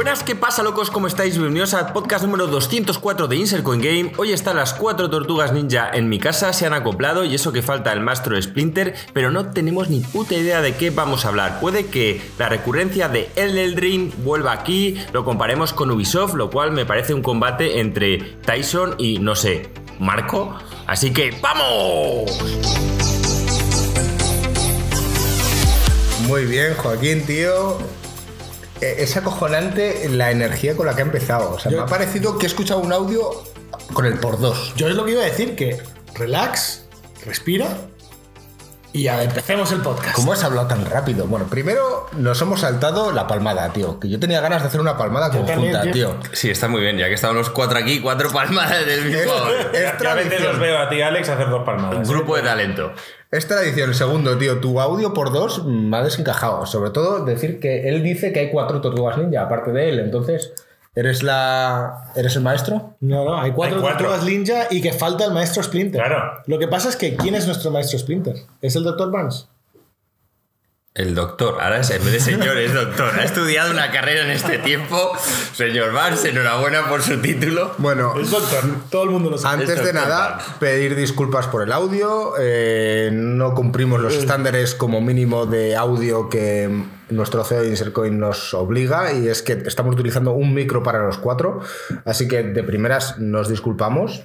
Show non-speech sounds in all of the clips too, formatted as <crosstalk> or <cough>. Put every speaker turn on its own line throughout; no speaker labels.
Buenas, ¿qué pasa, locos? ¿Cómo estáis? Bienvenidos al podcast número 204 de Insert Coin Game. Hoy están las cuatro tortugas ninja en mi casa, se han acoplado y eso que falta el maestro Splinter, pero no tenemos ni puta idea de qué vamos a hablar. Puede que la recurrencia de Elden Ring vuelva aquí, lo comparemos con Ubisoft, lo cual me parece un combate entre Tyson y, no sé, Marco. Así que, ¡vamos!
Muy bien, Joaquín, tío. Eh, Es acojonante la energía con la que ha empezado. O sea,
Yo-
me ha parecido que he escuchado un audio con el por dos.
Yo es lo que iba a decir, que relax, respira y ya empecemos el podcast.
¿Cómo has hablado tan rápido? Bueno, primero nos hemos saltado la palmada, tío. Que yo tenía ganas de hacer una palmada
Yo
conjunta,
también,
tío.
Sí, está muy bien, ya que estamos los cuatro aquí, cuatro palmadas del mismo.
Es
Ya a veces los veo a ti, Alex, hacer dos palmadas.
Un grupo de talento.
Es tradición. Segundo, tío, tu audio por dos me ha desencajado. Sobre todo decir que él dice que hay cuatro tortugas ninja, aparte de él. Entonces, ¿eres la. ¿Eres el maestro?
No, no, hay cuatro,
Hay cuatro.
tortugas ninja y que falta el maestro Splinter.
Claro.
Lo que pasa es que ¿quién es nuestro maestro Splinter? ¿Es el Dr. Barnes?
El doctor, ahora es, en vez de señor es doctor. Ha estudiado una carrera en este tiempo. Señor Vance, enhorabuena por su título.
Bueno,
Es doctor, todo el mundo lo sabe.
Antes de nada, pedir disculpas por el audio. eh, no cumplimos los estándares como mínimo de audio que nuestro CEO de Insercoin nos obliga y es que estamos utilizando un micro para los cuatro. Así que de primeras nos disculpamos.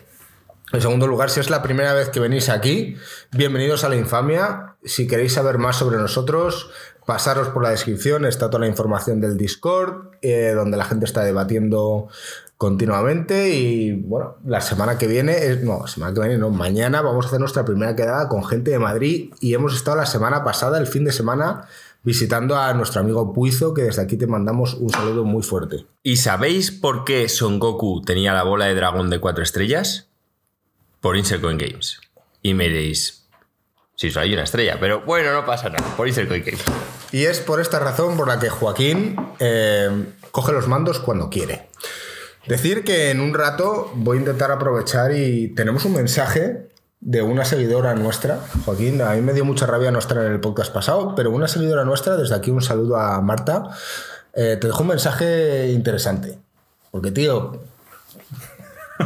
En segundo lugar, si es la primera vez que venís aquí, bienvenidos a la infamia. Si queréis saber más sobre nosotros, pasaros por la descripción, está toda la información del Discord, eh, donde la gente está debatiendo continuamente. Y bueno, la semana que viene, es- no, semana que viene, no, mañana vamos a hacer nuestra primera quedada con gente de Madrid. Y hemos estado la semana pasada, el fin de semana, visitando a nuestro amigo Puizo, que desde aquí te mandamos un saludo muy fuerte.
¿Y sabéis por qué Son Goku tenía la bola de dragón de cuatro estrellas? Por Games. Y me diréis, solo hay una estrella, pero bueno, no pasa nada, por Games.
Y es por esta razón por la que Joaquín eh, coge los mandos cuando quiere. Decir que en un rato voy a intentar aprovechar y tenemos un mensaje de una seguidora nuestra. Joaquín, a mí me dio mucha rabia no estar en el podcast pasado, pero una seguidora nuestra, desde aquí un saludo a Marta, eh, te dejó un mensaje interesante. Porque, tío,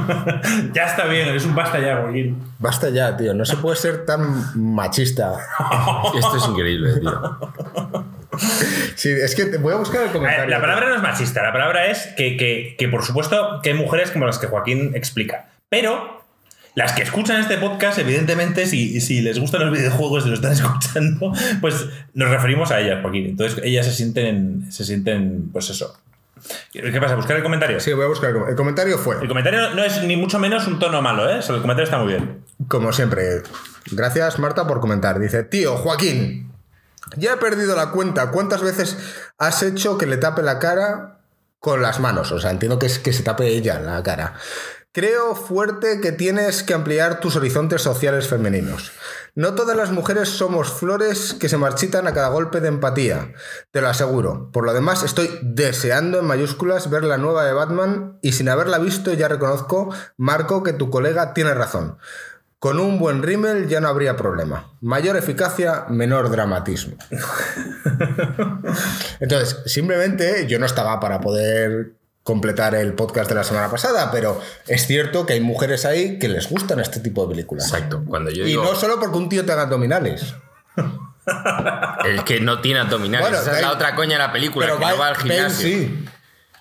<laughs>
Ya está bien, es un basta ya, Joaquín.
basta ya, tío, no se puede ser tan machista. <laughs>
Esto es increíble, tío.
Sí, es que te voy a buscar el comentario.
ver, la palabra no es machista, la palabra es que, que- que, por supuesto que hay mujeres como las que Joaquín explica. Pero las que escuchan este podcast, evidentemente, si, si les gustan los videojuegos y lo están <laughs> escuchando, pues nos referimos a ellas, Joaquín. Entonces ellas se sienten, se sienten pues eso. ¿Qué pasa? ¿Buscar el comentario?
Sí, voy a buscar el com- el comentario. fue...
El comentario no es ni mucho menos un tono malo, ¿eh? O sea, el comentario está muy bien.
Como siempre, gracias Marta por comentar. Dice, tío, Joaquín, ya he perdido la cuenta. ¿Cuántas veces has hecho que le tape la cara con las manos? O sea, entiendo que es que se tape ella la cara. Creo fuerte que tienes que ampliar tus horizontes sociales femeninos. No todas las mujeres somos flores que se marchitan a cada golpe de empatía, te lo aseguro. Por lo demás, estoy deseando en mayúsculas ver la nueva de Batman y sin haberla visto ya reconozco, Marco, que tu colega tiene razón. Con un buen rímel ya no habría problema. Mayor eficacia, menor dramatismo. <laughs> Entonces, simplemente yo no estaba para poder completar el podcast de la semana pasada, pero es cierto que hay mujeres ahí que les gustan este tipo de películas.
Exacto. Cuando yo
Y
digo
no solo porque un tío te haga abdominales.
el que no tiene abdominales,
Bueno,
esa es la
Bale-
otra coña de la película, que
Bale-
no va al
Bale
gimnasio.
sí.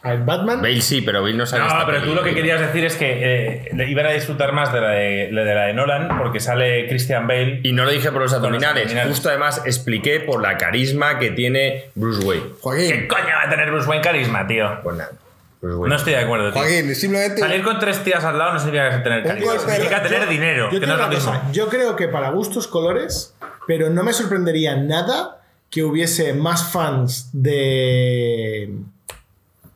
Al Batman.
Bale sí, pero Bale no sabe
No,
esta
pero tú lo que querías decir es que eh, iban a disfrutar más de la de, de la de Nolan porque sale Christian Bale.
Y no lo dije por los abdominales,
abdominales.
justo además expliqué por la carisma que tiene Bruce Wayne.
¿Qué coño va a tener Bruce Wayne carisma, tío?
Pues nada, Wayne.
No estoy de acuerdo, tío.
Joaquín, simplemente.
Salir con tres tías al lado no significa que tener
golpe-
Significa tener
Yo-
dinero,
yo
que
te
no es
digo
lo
una
mismo.
cosa, Yo creo que para gustos colores, pero no me sorprendería nada que hubiese más fans de.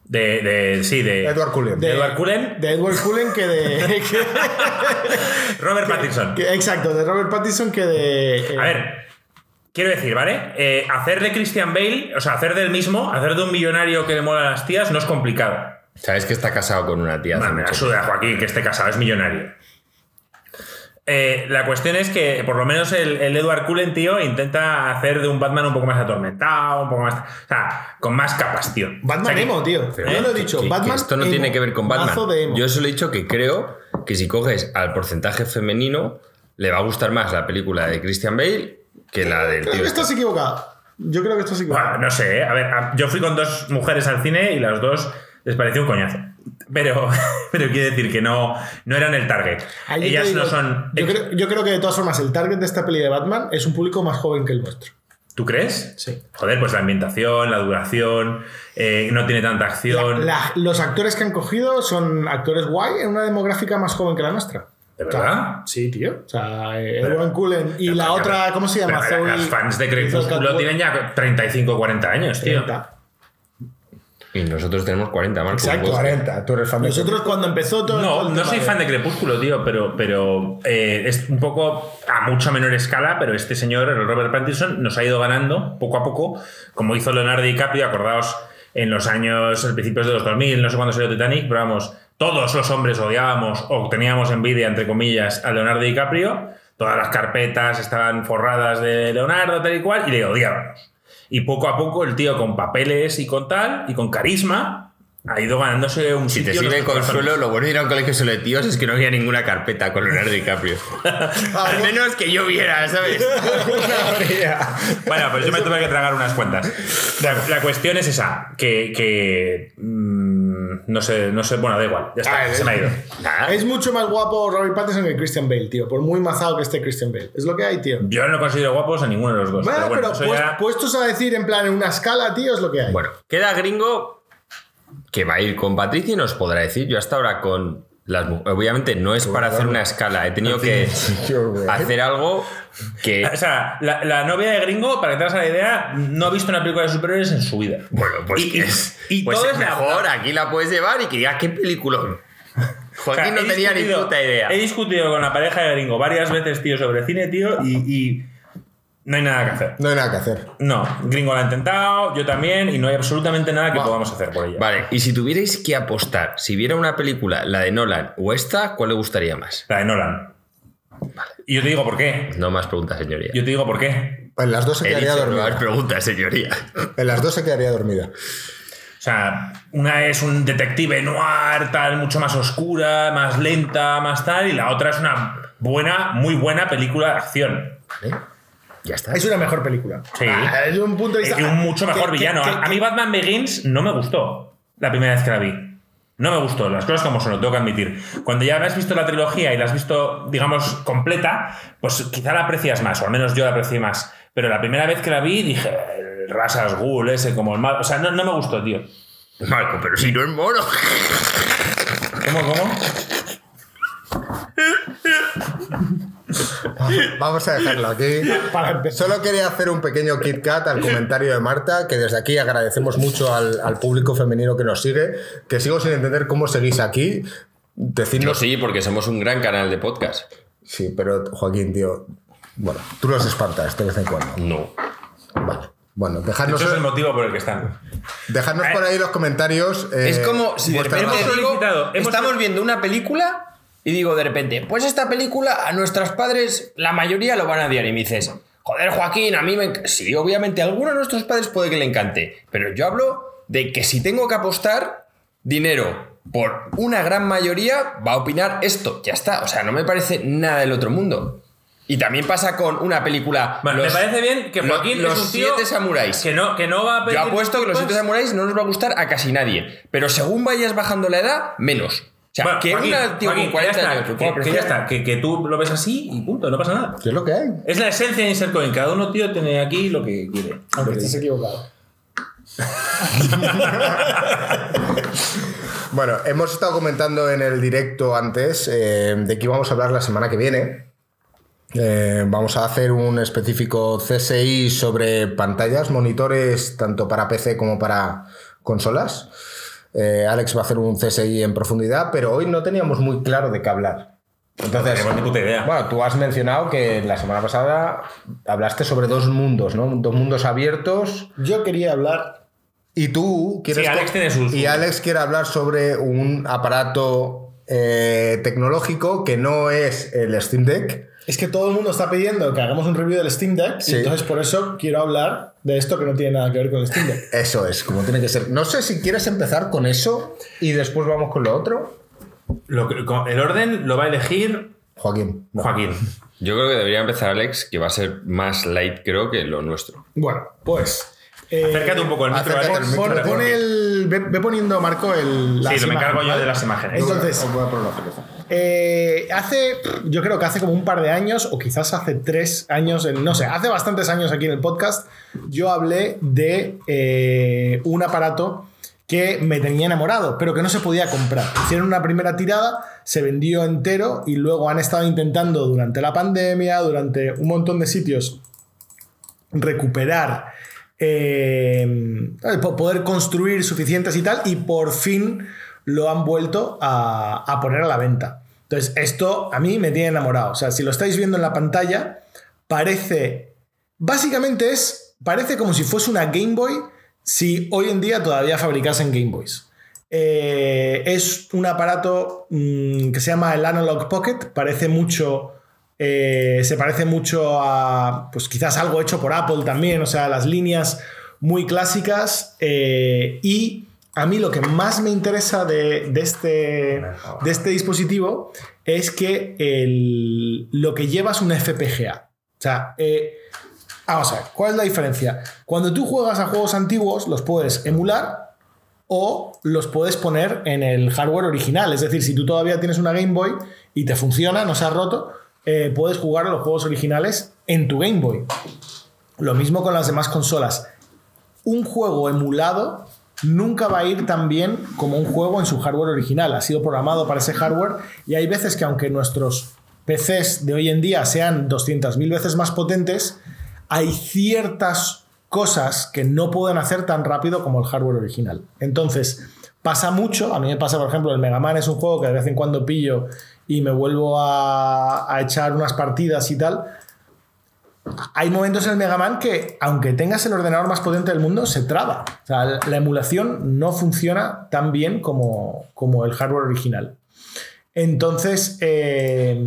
De, de, sí, de,
Edward Cullen.
de Edward Cullen,
De Edward Cullen que de. <laughs> que-
Robert Pattinson.
que- exacto, de Robert Pattinson que de. eh,
A ver, quiero decir, ¿vale? Eh, hacer de Christian Bale, o sea, hacer del mismo, hacer de un millonario que le mola a las tías, no es complicado.
Sabes que está casado con una tía hace
Vale, me la suda, Joaquín, que esté casado, es millonario. Eh, la cuestión es que por lo menos el, el Edward Cullen, tío, intenta hacer de un Batman un poco más atormentado, un poco más. O sea, con más capas, tío.
Batman
O sea, que-
emo, tío.
Pero,
Yo lo he dicho.
que- que
Batman
esto no
emo.
tiene que ver con Batman.
Mazo de emo.
Yo solo he dicho que creo que si coges al porcentaje femenino, le va a gustar más la película de Christian Bale que la del
Creo
tío.
que
este.
estás equivocado. Yo creo que estás equivocado.
Bueno, no sé, ¿eh? a ver, yo fui con dos mujeres al cine y las dos les pareció un coñazo. Pero, <laughs> pero quiere decir que no, no eran el target.
Ahí
Ellas
digo,
no son.
Yo creo, yo creo que de todas formas el target de esta peli de Batman es un público más joven que el nuestro.
¿Tú crees?
Sí.
Joder, pues la ambientación, la duración, eh, no tiene tanta acción.
La- los actores que han cogido son actores guay en una demográfica más joven que la nuestra.
¿De
O
verdad?
sí, tío. O sea, eh, Edward Cullen y la otra, ¿cómo se llama?
pero
Zoe-
Las fans de Crepúsculo tienen ya 35 40 años, tío.
30.
Y nosotros tenemos 40, Marco.
Exacto.
Pues,
40, tú eres fan de
Nosotros cuando empezó todo
No, no soy fan de Crepúsculo, tío, pero, pero eh, es un poco a mucha menor escala, pero este señor, el Robert Pattinson, nos ha ido ganando poco a poco, como hizo Leonardo DiCaprio, acordaos en los años, al principios de los 2000, no sé cuándo salió Titanic, pero vamos, todos los hombres odiábamos o teníamos envidia, entre comillas, a Leonardo DiCaprio, todas las carpetas estaban forradas de Leonardo, tal y cual, y le odiábamos. Y poco a poco el tío con papeles y con tal, y con carisma, ha ido ganándose un
Si te
sitio
sirve consuelo, lo bueno de ir a un colegio solo de tíos es que no había ninguna carpeta con Leonardo DiCaprio. <laughs> Al menos que yo viera, ¿sabes? <laughs>
Bueno, pues yo me tuve que tragar unas cuentas. La, la cuestión es esa, que, que, mm, no sé, no sé, bueno, da igual, ya está,
Ah,
se me ha ido.
Nada.
Es mucho más guapo Robert Pattinson que Christian Bale, tío. Por muy mazado que esté Christian Bale. Es lo que hay, tío.
Yo no considero guapos a ninguno de los dos.
Bueno,
pero bueno,
pero pues-
ya-
puestos a decir en plan en una escala, tío, es lo que hay.
Bueno, queda gringo que va a ir con Patricia y nos podrá decir. Yo hasta ahora con las Obviamente no es para hacer una escala. He tenido que <laughs> hacer algo que.
O sea, la, la novia de Gringo, para que te hagas la idea, no ha visto una película de superhéroes en su vida.
Bueno, pues,
Y-
es,
y
pues
todo
es
la-
mejor. Aquí la puedes llevar y que digas qué película. <laughs>
O
Joaquín
sea,
no tenía ni puta idea.
He discutido con la pareja de Gringo varias veces, tío, sobre cine, tío, y, y no hay nada que hacer.
No hay nada que hacer.
No, Gringo la ha intentado, yo también, y no hay absolutamente nada que podamos hacer por ella.
Vale, y si tuvierais que apostar, si viera una película, la de Nolan o esta, ¿cuál le gustaría más?
La de Nolan. Y yo te digo por qué.
No más preguntas, señoría.
Yo te digo por qué.
En las dos se
He
quedaría
dicho no más
dormida.
preguntas, señoría.
En las dos se quedaría dormida.
O sea, una es un detective noir, tal, mucho más oscura, más lenta, más tal, y la otra es una buena, muy buena película de acción.
Ya está.
Es una mejor película.
Sí.
Ah, es un punto de
Y
vista.
un mucho mejor
que-
villano.
que-
a mí Batman Begins no me gustó la primera vez que la vi. No me gustó, las cosas como son, lo tengo que admitir. Cuando ya has visto la trilogía y la has visto, digamos, completa, pues quizá la aprecias más, o al menos yo la aprecié más. Pero la primera vez que la vi dije, el Rasas Ghul ese, como el mal. O sea, no, no me gustó, tío.
Marco, pero si no es mono.
¿Cómo, cómo?
Vamos a dejarlo aquí. <laughs> Solo quería hacer un pequeño Kit Kat al comentario de Marta, que desde aquí agradecemos mucho al, al público femenino que nos sigue, que sigo sin entender cómo seguís aquí.
No,
Decidnos.
sí, porque somos un gran canal de podcast.
Sí, pero Joaquín, tío. Bueno, tú los espantas de vez en cuando.
No.
Vale. Bueno, dejadnos,
Eso es el motivo por el que están.
dejadnos por ahí los comentarios. eh,
es como si
Hemos hemos
estamos viendo una película y digo de repente, pues esta película a nuestros padres, la mayoría lo van a odiar. Y me dices, joder, Joaquín, a mí me. enc-". Sí, obviamente, a alguno de nuestros padres puede que le encante. Pero yo hablo de que si tengo que apostar dinero por una gran mayoría, va a opinar esto. Ya está. O sea, no me parece nada del otro mundo. Y también pasa con una película.
Bueno,
Los-
me parece bien que Joaquín
los
es un tío
siete samuráis.
que no, que no va a pedir
Yo apuesto que los siete samuráis no nos va a gustar a casi nadie. Pero según vayas bajando la edad, menos. O sea,
Bueno,
que
Joaquín,
una tío
Joaquín,
con
que ya
40
está, que, que ya está, que, que tú lo ves así y punto, no pasa nada.
¿Qué es lo que hay?
Es la esencia de Insercoin. Cada uno, tío, tiene aquí lo que quiere.
Aunque estés equivocado. <laughs>
Bueno, hemos estado comentando en el directo antes eh, de que íbamos a hablar la semana que viene. Eh, vamos a hacer un específico CSI sobre pantallas, monitores, tanto para PC como para consolas. Eh, Alex va a hacer un CSI en profundidad, pero hoy no teníamos muy claro de qué hablar. Entonces,
tenemos ni puta idea.
bueno, tú has mencionado que la semana pasada hablaste sobre dos mundos, ¿no? Dos mundos abiertos
Yo quería hablar.
y tú quieres.
Sí, Alex tiene sus-
Y Alex quiere hablar sobre un aparato eh, tecnológico que no es el Steam Deck.
Es que todo el mundo está pidiendo que hagamos un review del Steam Deck, y entonces por eso quiero hablar de esto que no tiene nada que ver con el Steam Deck. <laughs>
Eso es, como tiene que ser. No sé si quieres empezar con eso y después vamos con lo otro.
Lo que- con- el orden lo va a elegir
Joaquín. no.
Joaquín.
Yo creo que debería empezar Alex, que va a ser más light, creo, que lo nuestro.
Bueno, pues. eh,
Acércate un poco el micro.
acércate
pon, el. Ve, ve poniendo, Marco, el.
Sí, lo me encargo yo de las imágenes.
Entonces,
Os
Eh, hace, yo creo que hace como un par de años, o quizás hace tres años, no sé, hace bastantes años aquí en el podcast, yo hablé de eh, un aparato que me tenía enamorado, pero que no se podía comprar. Hicieron una primera tirada, se vendió entero y luego han estado intentando durante la pandemia, durante un montón de sitios, recuperar, eh, po- poder construir suficientes y tal, y por fin lo han vuelto a poner a la venta. Entonces, esto a mí me tiene enamorado. O sea, si lo estáis viendo en la pantalla, parece. Básicamente es. Parece como si fuese una Game Boy si hoy en día todavía fabricasen Game Boys. Eh, es un aparato mm, que se llama el Analog Pocket. Parece mucho. eh, se parece mucho a. Pues quizás algo hecho por Apple también. O sea, las líneas muy clásicas. eh, y a mí lo que más me interesa de, este, este dispositivo es que lo que lleva es un FPGA. O sea, eh, vamos a ver, ¿cuál es la diferencia? Cuando tú juegas a juegos antiguos, los puedes emular o los puedes poner en el hardware original. Es decir, si tú todavía tienes una Game Boy y te funciona, no se ha roto, eh, puedes jugar a los juegos originales en tu Game Boy. Lo mismo con las demás consolas. Un juego emulado nunca va a ir tan bien como un juego en su hardware original. Ha sido programado para ese hardware y hay veces que aunque nuestros PCs de hoy en día sean 200.000 veces más potentes, hay ciertas cosas que no pueden hacer tan rápido como el hardware original. Entonces, pasa mucho, a mí me pasa, por ejemplo, el Mega Man es un juego que de vez en cuando pillo y me vuelvo a, a echar unas partidas y tal. Hay momentos en el Mega Man que, aunque tengas el ordenador más potente del mundo, se traba. O sea, la la emulación no funciona tan bien como, como el hardware original. Entonces, eh,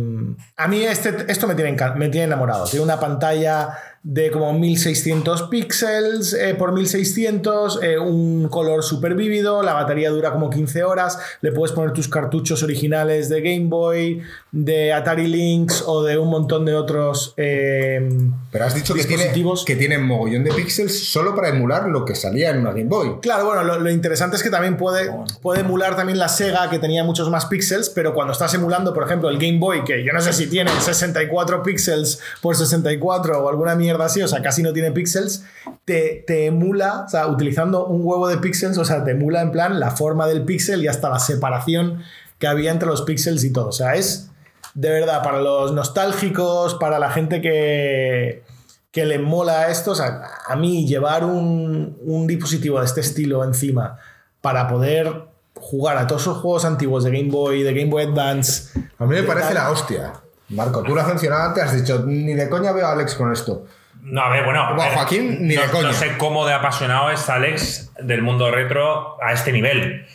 a mí este, esto me tiene, me tiene enamorado. Tiene una pantalla de como 1600 píxeles eh, por 1600, eh, un color súper vívido, la batería dura como 15 horas, le puedes poner tus cartuchos originales de Game Boy, de Atari Lynx o de un montón de otros... eh,
Pero has dicho que tiene, que tiene mogollón de píxeles solo para emular lo que salía en una Game Boy.
Claro, bueno, lo, lo interesante es que también puede, puede emular también la Sega, que tenía muchos más píxeles, pero cuando estás emulando, por ejemplo, el Game Boy, que yo no sé si tiene 64 píxeles por 64 o alguna mierda así, o sea, casi no tiene píxeles, te, te emula, o sea, utilizando un huevo de píxeles, o sea, te emula en plan la forma del píxel y hasta la separación que había entre los píxeles y todo. O sea, es de verdad para los nostálgicos, para la gente que que le mola esto. O sea, a mí llevar un, un dispositivo de este estilo encima para poder jugar a todos esos juegos antiguos de Game Boy, de Game Boy Advance.
A mí me parece
tal-
la hostia. Marco, tú lo has mencionado antes, has dicho, ni de coña veo a Alex con esto.
No, a ver, bueno. a
Bueno,
ver,
Joaquín, ni
no,
de coña.
No sé cómo de apasionado es Alex del mundo retro a este nivel.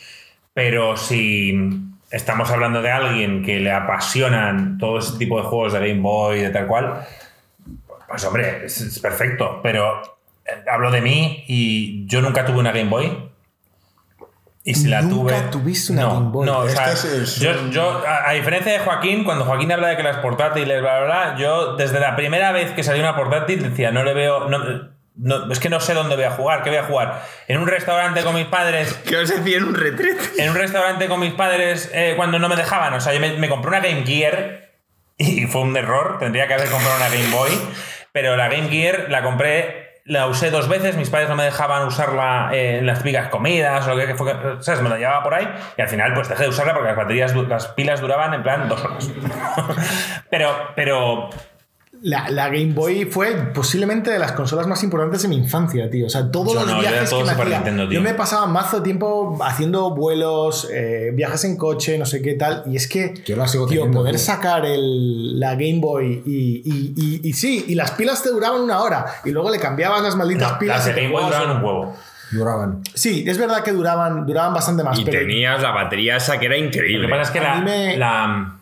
Pero si estamos hablando de alguien que le apasionan todo ese tipo de juegos de Game Boy, de tal cual, pues hombre, es, es perfecto. Pero eh, hablo de mí y yo nunca tuve una Game Boy. Y si la
Nunca
tuve.
tuviste una
no,
Game Boy.
No, o sea,
Este es-
yo, a, a diferencia de Joaquín, cuando Joaquín habla de que las portátiles, bla, bla, bla, yo desde la primera vez que salió una portátil decía, no le veo. No, no- es que no sé dónde voy a jugar, ¿qué voy a jugar? En un restaurante con mis padres. <laughs>
¿Qué os decía en un retrete?
En un restaurante con mis padres eh, cuando no me dejaban. O sea, yo me, me compré una Game Gear y fue un error. Tendría que haber comprado una Game Boy. Pero la Game Gear la compré, la usé dos veces. Mis padres no me dejaban usarla en las típicas comidas o lo que fue. ¿Sabes? Me la llevaba por ahí y al final pues dejé de usarla porque las baterías, las pilas duraban en plan dos horas. <laughs> pero, pero
La, la Game Boy fue posiblemente de las consolas más importantes de mi infancia, tío. O sea, todos
Yo
los
no, yo
viajes
todo
que me hacía.
Nintendo, tío.
Yo me pasaba mazo tiempo haciendo vuelos, eh, viajes en coche, no sé qué tal. Y es que,
Yo la sigo
tío,
teniendo,
poder
tío.
sacar el, la Game Boy y, y- y- y sí, y las pilas te duraban una hora. Y luego le cambiabas las malditas
no,
pilas.
las de Game Boy duraban
un-
huevo.
Duraban.
Sí, es verdad que duraban, duraban bastante más.
Y
pero
tenías la batería esa que era
Lo
increíble.
que pasa es que
A
la,
mí me-
la,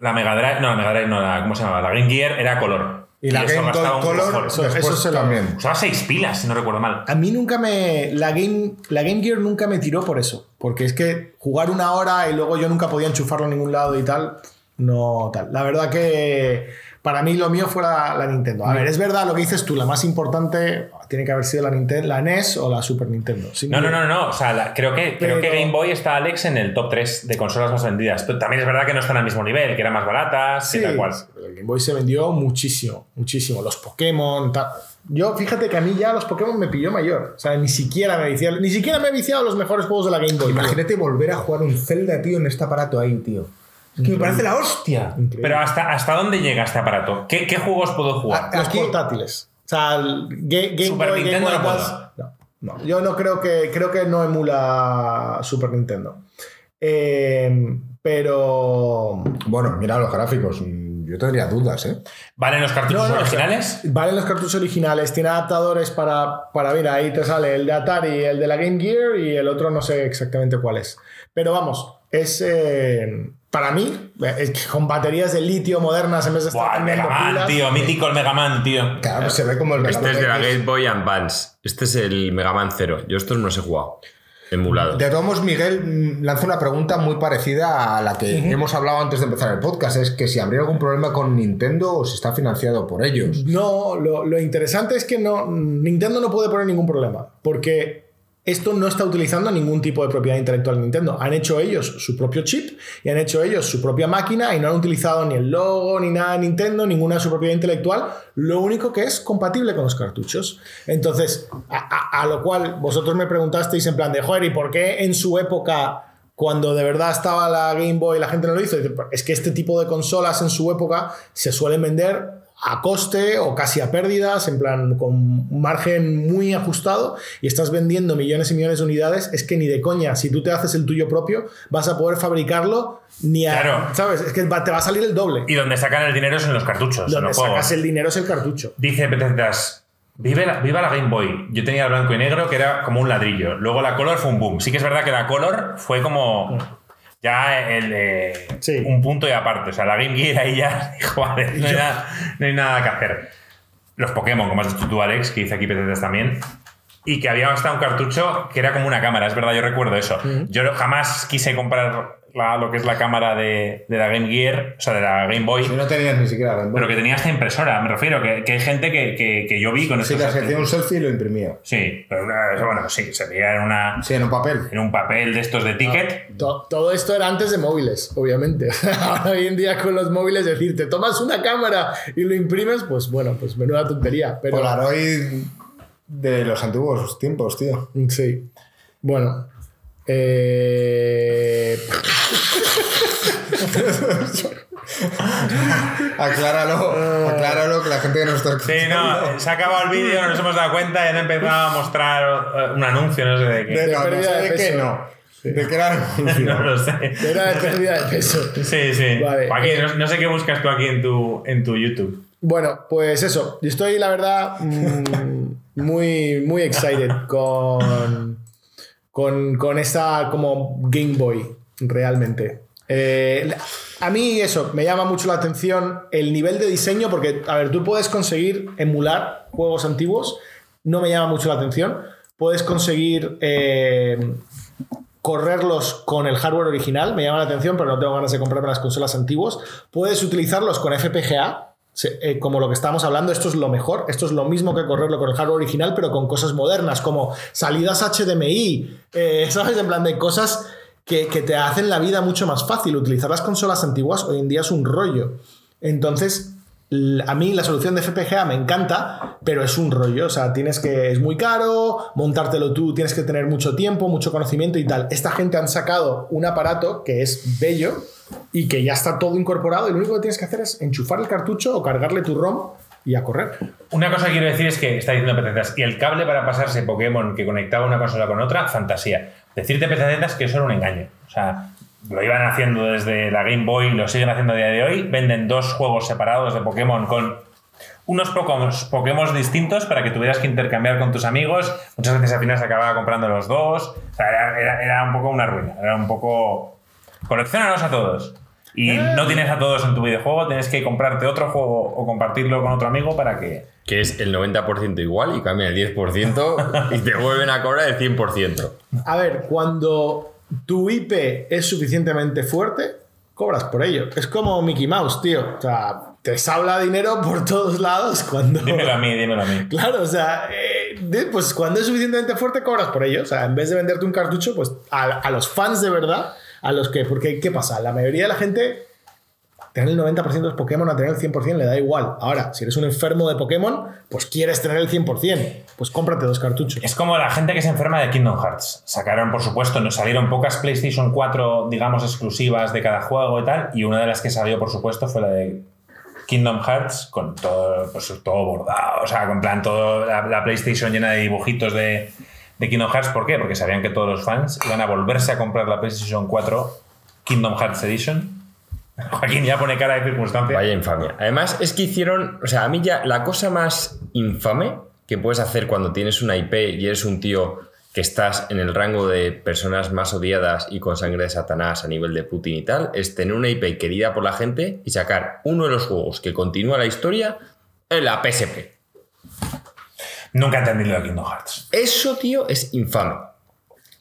la Mega Drive, no, la Mega Drive no, la, ¿cómo se llamaba? La Game Gear era color.
Y la
eso
Game Boy Color.
Eso- eso se lo-
también.
Usaba seis pilas, si no recuerdo mal.
A mí nunca me. La Game, la Game Gear nunca me tiró por eso. Porque es que jugar una hora y luego yo nunca podía enchufarlo a ningún lado y tal. No tal. La verdad que para mí lo mío fue la, la Nintendo. A ver, es verdad lo que dices tú, la más importante tiene que haber sido la, Nintendo, la NES o la Super Nintendo.
No, no, no, no. O sea, la- creo, que, creo que Game Boy está Alex en el top 3 de consolas más vendidas. Pero también es verdad que no están al mismo nivel, que eran más baratas,
Sí,
y tal cual.
el Game Boy se vendió muchísimo, muchísimo. Los Pokémon, tal. Yo, fíjate que a mí ya los Pokémon me pilló mayor. O sea, ni siquiera me he viciado, ni siquiera me he viciado los mejores juegos de la Game Boy.
Imagínate volver a jugar un Zelda, tío, en este aparato ahí, tío. Es que me parece la hostia.
Increíble.
Pero ¿hasta, ¿hasta dónde llega este aparato? ¿Qué, qué juegos puedo jugar?
los
aquí-
portátiles. O sea, el Ga- Game
Super
Boy, Game
Nintendo
Boy
no
Advance- no, no. Yo no creo que creo que no emula Super Nintendo. Eh, pero
Bueno, mira los gráficos. mm, Yo tendría dudas, ¿eh?
¿Valen los cartuchos
No, no, o sea,
originales?
valen los cartuchos originales, tiene adaptadores para, para, mira, ahí te sale el de Atari, el de la Game Gear y el otro no sé exactamente cuál es. Pero vamos, es eh, para mí, es que con baterías de litio modernas en vez de estar
Buah, Mega Man,
pilas,
tío. Mítico el Mega Man, tío.
Claro, pues se ve como el
Este es de la. Game Boy Advance. Este es el Mega Man 0. Yo estos no los he jugado. Emulado.
De todos modos, Miguel mm, lanza una pregunta muy parecida a la que hemos hablado antes de empezar el podcast. Es que si habría algún problema con Nintendo o si está financiado por ellos.
No, lo, lo interesante es que no, Nintendo no puede poner ningún problema, porque esto no está utilizando ningún tipo de propiedad intelectual de Nintendo. Han hecho ellos su propio chip y han hecho ellos su propia máquina y no han utilizado ni el logo ni nada de Nintendo, ninguna de su propiedad intelectual. Lo único que es compatible con los cartuchos. Entonces, a, lo cual vosotros me preguntasteis en plan de, joder, ¿y por qué en su época cuando de verdad estaba la Game Boy la gente no lo hizo. Es que este tipo de consolas en su época se suelen vender a coste o casi a pérdidas, en plan con un margen muy ajustado y estás vendiendo millones y millones de unidades, es que ni de coña, si tú te haces el tuyo propio, vas a poder fabricarlo ni a...
Claro.
¿Sabes? Es que va- te va a salir el doble.
Y donde sacan el dinero es en los cartuchos,
Donde sacas el dinero es el cartucho.
Dice vive la, viva la Game Boy. Yo tenía el blanco y negro que era como un ladrillo. Luego la Color fue un boom. Sí que es verdad que la Color fue como ya el, eh,
Sí.
un punto y aparte. O sea, la Game Gear ahí ya <laughs> dijo, vale, no hay, nada, no hay nada que hacer. Los Pokémon, como has dicho tú, Alex, que dice aquí Petetas también. Y que había hasta un cartucho que era como una cámara, es verdad, yo recuerdo eso. Yo jamás quise comprar la- lo que es la cámara de, de la Game Gear, o sea, de la Game Boy.
Si no tenías ni siquiera Game Boy.
Pero que tenía esta impresora, me refiero, que, que hay gente que, que, que yo vi con
Sí,
estos
que se hacía un selfie y lo imprimía.
Sí, pero una- eso, bueno, sí, se veía en, una,
Sí, en un papel.
en un papel de estos de ticket.
To- Todo esto era antes de móviles, obviamente. Ahora <laughs> hoy en día con los móviles decir, te tomas una cámara y lo imprimes, pues bueno, pues menuda tontería. Pero
Polaroid de los antiguos tiempos, tío.
sí. Bueno. Eh... <laughs>
Acláralo, acláralo que la gente que nos está
Sí, no, se ha acabado el vídeo, nos hemos dado cuenta y han empezado a mostrar eh, un anuncio, no sé de qué.
De, no, no sé
de
qué
peso.
no. De qué era <laughs>
No lo sé.
Era de pérdida de peso.
Sí, sí.
Vale.
Joaquín, no, no sé qué buscas tú aquí en tu, en tu YouTube.
Bueno, pues eso. Yo estoy, la verdad, mm, muy, muy excited con, con, con esta como Game Boy, realmente. Eh, a mí eso, me llama mucho la atención el nivel de diseño, porque, a ver, tú puedes conseguir emular juegos antiguos, no me llama mucho la atención. Puedes conseguir eh, correrlos con el hardware original, me llama la atención, pero no tengo ganas de comprarme las consolas antiguas. Puedes utilizarlos con FPGA, eh, como lo que estamos hablando, esto es lo mejor, esto es lo mismo que correrlo con el hardware original, pero con cosas modernas, como salidas HDMI, eh, <laughs> ¿sabes? En plan de cosas que, que te hacen la vida mucho más fácil. Utilizar las consolas antiguas hoy en día es un rollo. Entonces, a mí la solución de FPGA me encanta, pero es un rollo. O sea, tienes que. Es muy caro, montártelo tú, tienes que tener mucho tiempo, mucho conocimiento y tal. Esta gente han sacado un aparato que es bello y que ya está todo incorporado y lo único que tienes que hacer es enchufar el cartucho o cargarle tu ROM y a correr.
Una cosa que quiero decir es que está diciendo Petetas, y el cable para pasarse Pokémon que conectaba una consola con otra, fantasía. Decirte Petetas que eso era un engaño. O sea, lo iban haciendo desde la Game Boy, lo siguen haciendo a día de hoy. Venden dos juegos separados de Pokémon con unos pocos Pokémon distintos para que tuvieras que intercambiar con tus amigos. Muchas veces al final se acababa comprando los dos. O sea, era, era- era un poco una ruina. Era un poco. Coleccionalos a todos. Y no tienes a todos en tu videojuego, tienes que comprarte otro juego o compartirlo con otro amigo para que.
Que es el 90% igual y cambia el 10% y te vuelven a cobrar el 100%.
A ver, cuando tu IP es suficientemente fuerte, cobras por ello. Es como Mickey Mouse, tío. O sea, te sabla dinero por todos lados cuando. <laughs>
Dímelo a mí, dímelo a mí.
Claro, o sea, eh, pues cuando es suficientemente fuerte cobras por ello. O sea, en vez de venderte un cartucho, pues a, a los fans de verdad, a los que. Porque, ¿qué pasa? La mayoría de la gente. Tener el 90% de los Pokémon a tener el 100% le da igual. Ahora, si eres un enfermo de Pokémon, pues quieres tener el 100%. Pues cómprate dos cartuchos.
Es como la gente que se enferma de Kingdom Hearts. Sacaron, por supuesto, nos salieron pocas PlayStation 4, digamos, exclusivas de cada juego y tal. Y una de las que salió, por supuesto, fue la de Kingdom Hearts con todo, pues, todo bordado. O sea, con plan, todo la, la PlayStation llena de dibujitos de, de Kingdom Hearts. ¿Por qué? Porque sabían que todos los fans iban a volverse a comprar la PlayStation 4 Kingdom Hearts Edition. <laughs> Joaquín ya pone cara de circunstancia.
Vaya infamia. Además, es que hicieron. O sea, a mí ya la cosa más infame que puedes hacer cuando tienes una IP y eres un tío que estás en el rango de personas más odiadas y con sangre de Satanás a nivel de Putin y tal, es tener una IP querida por la gente y sacar uno de los juegos que continúa la historia en la PSP.
Nunca he entendido de Kingdom Hearts.
Eso, tío, es infame.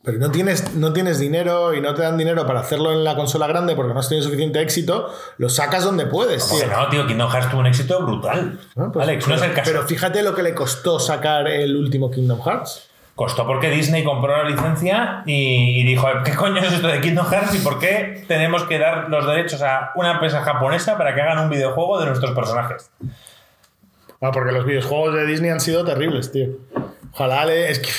Pero no tienes, no tienes dinero y no te dan dinero para hacerlo en la consola grande porque no has tenido suficiente éxito, lo sacas donde puedes,
Joder,
tío.
no, tío, Kingdom Hearts tuvo un éxito brutal.
Pues-
Alex, no es el caso.
Pero fíjate lo que le costó sacar el último Kingdom Hearts.
Costó porque Disney compró la licencia y, y dijo, ¿qué coño es esto de Kingdom Hearts y por qué tenemos que dar los derechos a una empresa japonesa para que hagan un videojuego de nuestros personajes?
Ah, porque los videojuegos de Disney han sido terribles, tío. Ojalá le. Es que,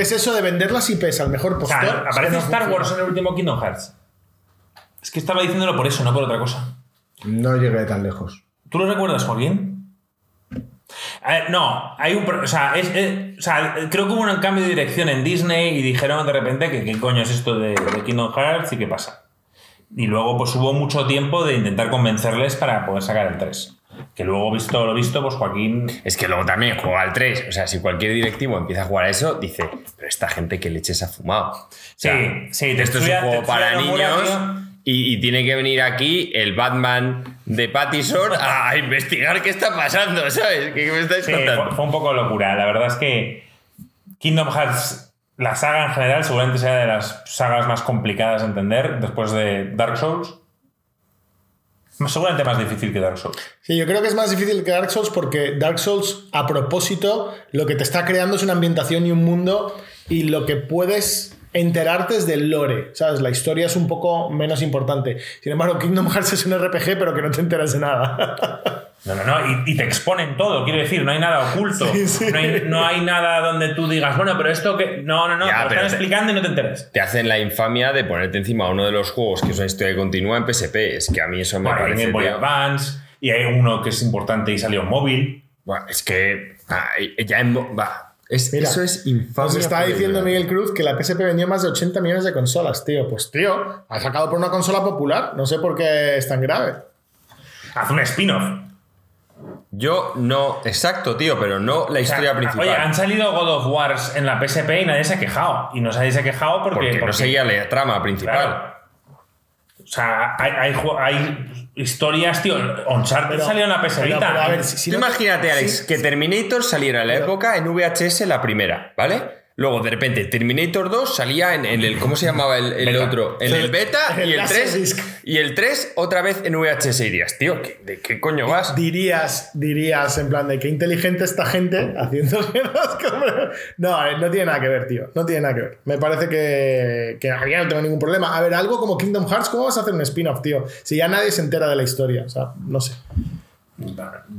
es que es eso de vender las IPs al mejor
O
postor.
sea, aparece
no
Star. Wars en el último Kingdom Hearts. Es que estaba diciéndolo por eso, no por otra cosa.
No llegué tan lejos.
¿Tú lo recuerdas, Joaquín? Ver, no, hay un. pro- O sea, es- es- o sea, creo que hubo un cambio de dirección en Disney y dijeron de repente que qué coño es esto de, de Kingdom Hearts y qué pasa. Y luego, pues hubo mucho tiempo de intentar convencerles para poder sacar el 3. Que luego, visto lo visto, pues Joaquín.
Es que luego también juega al 3. O sea, si cualquier directivo empieza a jugar a eso, dice, pero esta gente que leches ha fumado. O sea,
Sí, sí, te
esto es un juego para niños y, y tiene que venir aquí el Batman de Pattison a, <laughs> investigar qué está pasando, ¿sabes? ¿Qué, me estáis
Sí,
contando?
fue, fue un poco locura. La verdad es que Kingdom Hearts, la saga en general, seguramente sea de las sagas más complicadas de entender después de Dark Souls. Seguramente más difícil que Dark Souls.
Sí, yo creo que es más difícil que Dark Souls porque Dark Souls, a propósito, lo que te está creando es una ambientación y un mundo y lo que puedes enterarte es del lore, ¿sabes? La historia es un poco menos importante. Sin embargo, Kingdom Hearts es un RPG, pero que no te enteras de nada. <laughs>
No, no, no, y, y te exponen todo, quiero decir, no hay nada oculto.
Sí, sí.
No, hay, no hay nada donde tú digas, bueno, pero esto que. No, no, no,
Ya,
te lo están
te-
explicando y no te enteras.
Te hacen la infamia de ponerte encima uno de los juegos que es una historia que continúa en PSP. Es que a mí eso me
Bueno, hay
parece...
Game Boy
tío,
Advance, y hay uno que es importante y salió en móvil.
buah, es que... ah, ya en... va, es-
Mira,
eso es infamia.
Nos está diciendo. Miguel Cruz que la PSP vendió más de 80 millones de consolas, tío. Pues, tío, ha sacado por una consola popular. No sé por qué es tan grave.
Haz un spin-off.
Yo no... Exacto, tío, pero no la
O sea,
historia principal.
Oye, han salido God of Wars en la PSP y nadie se ha quejado. Y no nadie se ha quejado porque.
porque no
porque-
seguía la trama principal.
Claro. O sea, hay, hay, hay historias, tío. Uncharted
Pero-
salió en la PS
pero-
Vita.
pero a ver, si- si
Tú
no te-
imagínate, Alex,
sí,
que Terminator saliera en la
Pero-
época en VHS la primera, ¿vale? Luego, de repente, Terminator 2 salía en, en el. ¿Cómo se llamaba el, el otro? En el beta
El
y el
Laserdisc.
3. Y el 3 otra vez en VHS. Y dirías, tío, ¿qué- ¿de qué coño vas?
Dirías, dirías en plan de qué inteligente esta gente haciendo <laughs> No, eh, no tiene nada que ver, tío. No tiene nada que ver. Me parece que, que no tengo ningún problema. A ver, algo como Kingdom Hearts, ¿cómo vas a hacer un spin-off, tío? Si ya nadie se entera de la historia. O sea, no sé.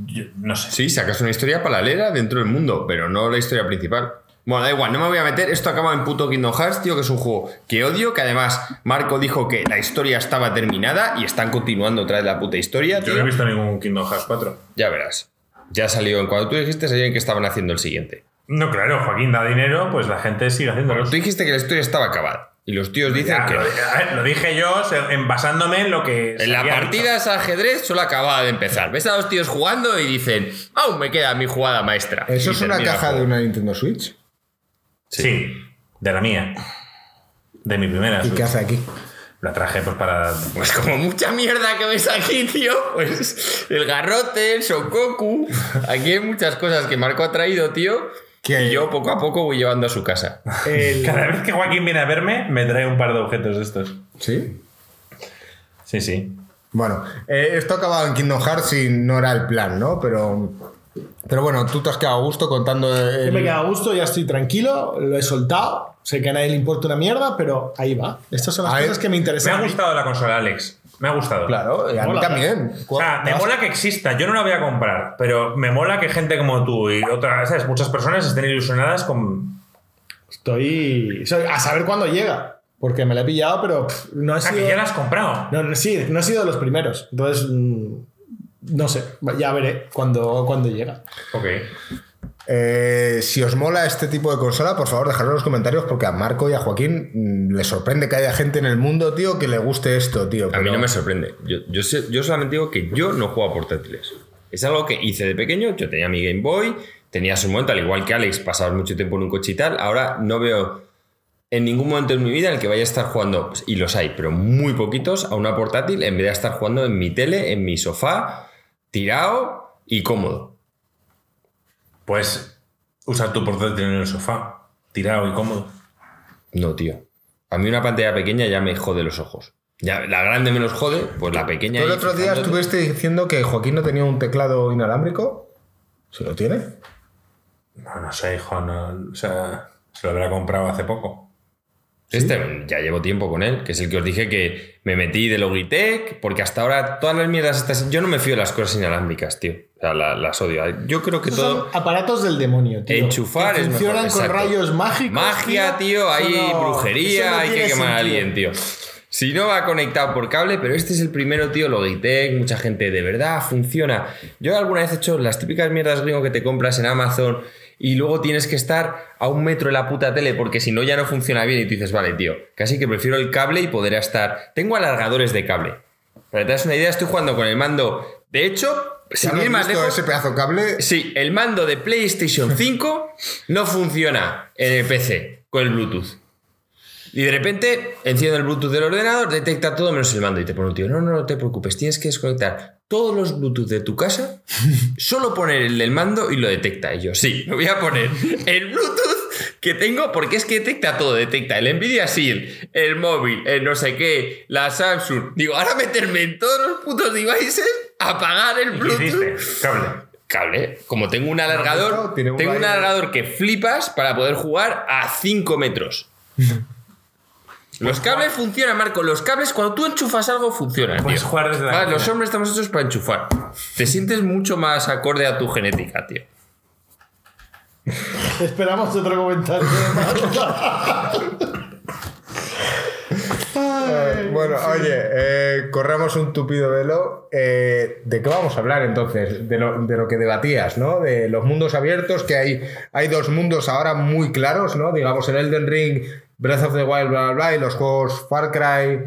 Yo no sé.
Sí, sacas una historia paralela dentro del mundo, pero no la historia principal. Bueno, da igual, no me voy a meter. Esto acaba en puto Kingdom Hearts, tío, que es un juego que odio. Que además, Marco dijo que la historia estaba terminada y están continuando otra vez la puta historia,
Yo no he visto ningún Kingdom Hearts 4.
Ya verás. Ya salió. En cuando tú dijiste, sabían que estaban haciendo el siguiente.
No, claro, Joaquín da dinero, pues la gente sigue haciéndolo.
Tú dijiste que la historia estaba acabada. Y los tíos dicen
Ya,
que
lo, dije yo en- basándome en lo que.
en la partida ese ajedrez solo acababa de empezar. Ves a los tíos jugando y dicen, aún me queda mi jugada maestra.
¿Eso
Y
es una caja de una Nintendo Switch?
Sí, de la mía. De mi primera.
¿Y
Switch.
qué hace aquí?
La traje pues para.
Pues como mucha mierda que ves aquí, tío. Pues el garrote, el sokoku. Aquí hay muchas cosas que Marco ha traído, tío.
Que-
Y yo poco a poco voy llevando a su casa.
El- <laughs>
Cada vez que Joaquín viene a verme, me trae un par de objetos de estos.
¿Sí?
Sí, sí.
Bueno, eh, esto ha acabado en Kingdom Hearts y no era el plan, ¿no? Pero, pero bueno, tú te has quedado a gusto contando. el-
Yo me quedo a gusto, ya estoy tranquilo, lo he soltado. Sé que a nadie le importa una mierda, pero ahí va. Estas son las
Ahí-
cosas que me
Me
interesan.
ha
a mí.
gustado la consola, Alex. Me ha gustado.
Claro, y a mí
Mola,
también.
O sea, me mola que exista. Yo no la voy a comprar, pero me mola que gente como tú y otras, ¿sabes? Muchas personas estén ilusionadas con.
Estoy. soy- a saber cuándo llega. Porque me la he pillado, pero pff, no ha
O sea,
sido.
que ya la has comprado.
No, no, sí, no ha sido de los primeros. Entonces, mm, no sé. Ya veré cuando, cuando llega.
Ok.
Eh, si os mola este tipo de consola, por favor, dejadlo en los comentarios porque a Marco y a Joaquín mm, les sorprende que haya gente en el mundo, tío, que le guste esto, tío.
A mí no me sorprende. Yo, yo, sé- yo solamente digo que yo no juego a portátiles. Es algo que hice de pequeño. Yo tenía mi Game Boy, tenía su momento, al igual que Alex, pasabas mucho tiempo en un coche y tal. Ahora no veo en ningún momento en mi vida en el que vaya a estar jugando, y los hay, pero muy poquitos, a una portátil en vez de estar jugando en mi tele, en mi sofá, tirado y cómodo.
Pues usar tu portátil en el sofá, tirado y cómodo.
No, tío. A mí una pantalla pequeña ya me jode los ojos. Ya, la grande me los jode, pues la pequeña.
Tú el otro día estuviste diciendo que Joaquín no tenía un teclado inalámbrico. ¿Si lo tiene?
No, no sé, hijo. No, o sea, se lo habrá comprado hace poco.
Este ya llevo tiempo con él, que es el que os dije que me metí de Logitech, porque hasta ahora todas las mierdas estas. Yo no me fío de las cosas inalámbricas, tío. O sea, la- las odio. Yo creo que
Estos
todo.
son aparatos del demonio, tío.
Enchufar
que
es
funcionan
mejor,
con rayos mágicos.
Magia, tío, hay
no-
brujería,
no
hay que quemar a alguien, tío. Si no va conectado por cable, pero este es el primero, tío, Logitech, mucha gente, de verdad, funciona. Yo alguna vez he hecho las típicas mierdas gringo que te compras en Amazon y luego tienes que estar a un metro de la puta tele porque si no ya no funciona bien y tú dices, vale, tío, casi que prefiero el cable y poder estar... Tengo alargadores de cable. Para que te das una idea, estoy jugando con el mando... De hecho, sin
¿Ya lo
ir más lejos...
ese pedazo de cable?
Sí, el mando de PlayStation 5 no funciona en el PC con el Bluetooth. Y de repente enciendo el Bluetooth del ordenador, detecta todo menos el mando. Y te pone un tío, no, no, no te preocupes, tienes que desconectar todos los Bluetooth de tu casa, <laughs> solo poner el del mando y lo detecta. Y yo, sí, me voy a poner el Bluetooth que tengo porque es que detecta todo, detecta el Nvidia Shield, el móvil, el no sé qué, la Samsung. Digo, ahora meterme en todos los putos devices, apagar el
¿Y qué
Bluetooth?
Cable.
cable. Como tengo un alargador,
un
tengo un alargador que flipas para poder jugar a 5 metros. <laughs> Los cables funcionan, Marco. Los cables, cuando tú enchufas algo, funcionan.
Puedes
tío.
jugar desde la
los hombres estamos hechos para enchufar. Te sientes mucho más acorde a tu genética, tío. <laughs>
Esperamos otro comentario.
Eh, <laughs> bueno, oye, eh, corramos un tupido velo. Eh, ¿De qué vamos a hablar entonces? De lo, de lo que debatías, ¿no? De los mundos abiertos, que hay, hay dos mundos ahora muy claros, ¿no? Digamos, el Elden Ring, Breath of the Wild, bla, bla, bla, y los juegos Far Cry,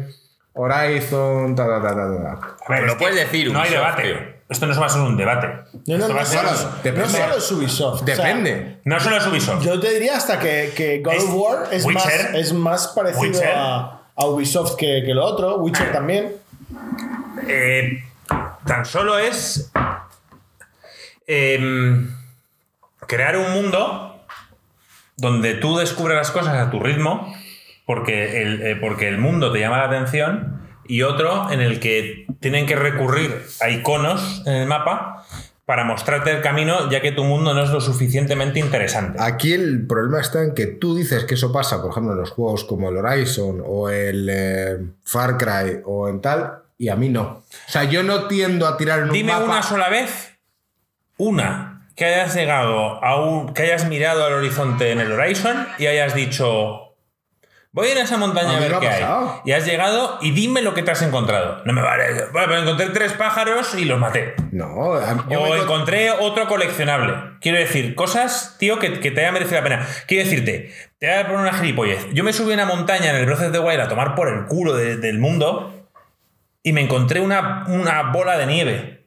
Horizon, ta, ta, ta, ta, ta.
A ver,
Lo puedes decir,
No hay debate.
tío.
Esto no va a ser un debate.
No, no, no,
ser-
solo,
depende.
no solo es Ubisoft. o sea,
Depende.
No solo es Ubisoft.
yo te diría hasta que, que God of War es, más,
Witcher.
es más parecido a, a Ubisoft que, que lo otro. Witcher también.
Eh, tan solo es em, crear un mundo donde tú descubres las cosas a tu ritmo porque el, eh, porque el mundo te llama la atención y otro en el que tienen que recurrir a iconos en el mapa para mostrarte el camino ya que tu mundo no es lo suficientemente interesante.
Aquí el problema está en que tú dices que eso pasa, por ejemplo, en los juegos como el Horizon o el eh, Far Cry o en tal, y a mí no. O sea, yo no tiendo a tirar en un
Dime una sola vez, una, que hayas llegado a un. que hayas mirado al horizonte en el Horizon y hayas dicho. Voy a ir a esa montaña
A
ver qué hay. Y has llegado y dime lo que te has encontrado. No me vale. Bueno, pues encontré tres pájaros y los maté.
No, yo
o encontré otro coleccionable. Quiero decir, cosas, tío, que, que te haya merecido la pena. Quiero decirte, te voy a poner una gilipollez. Yo me subí a una montaña en el Breath of the Wild a tomar por el culo de- del mundo y me encontré una, una bola de nieve.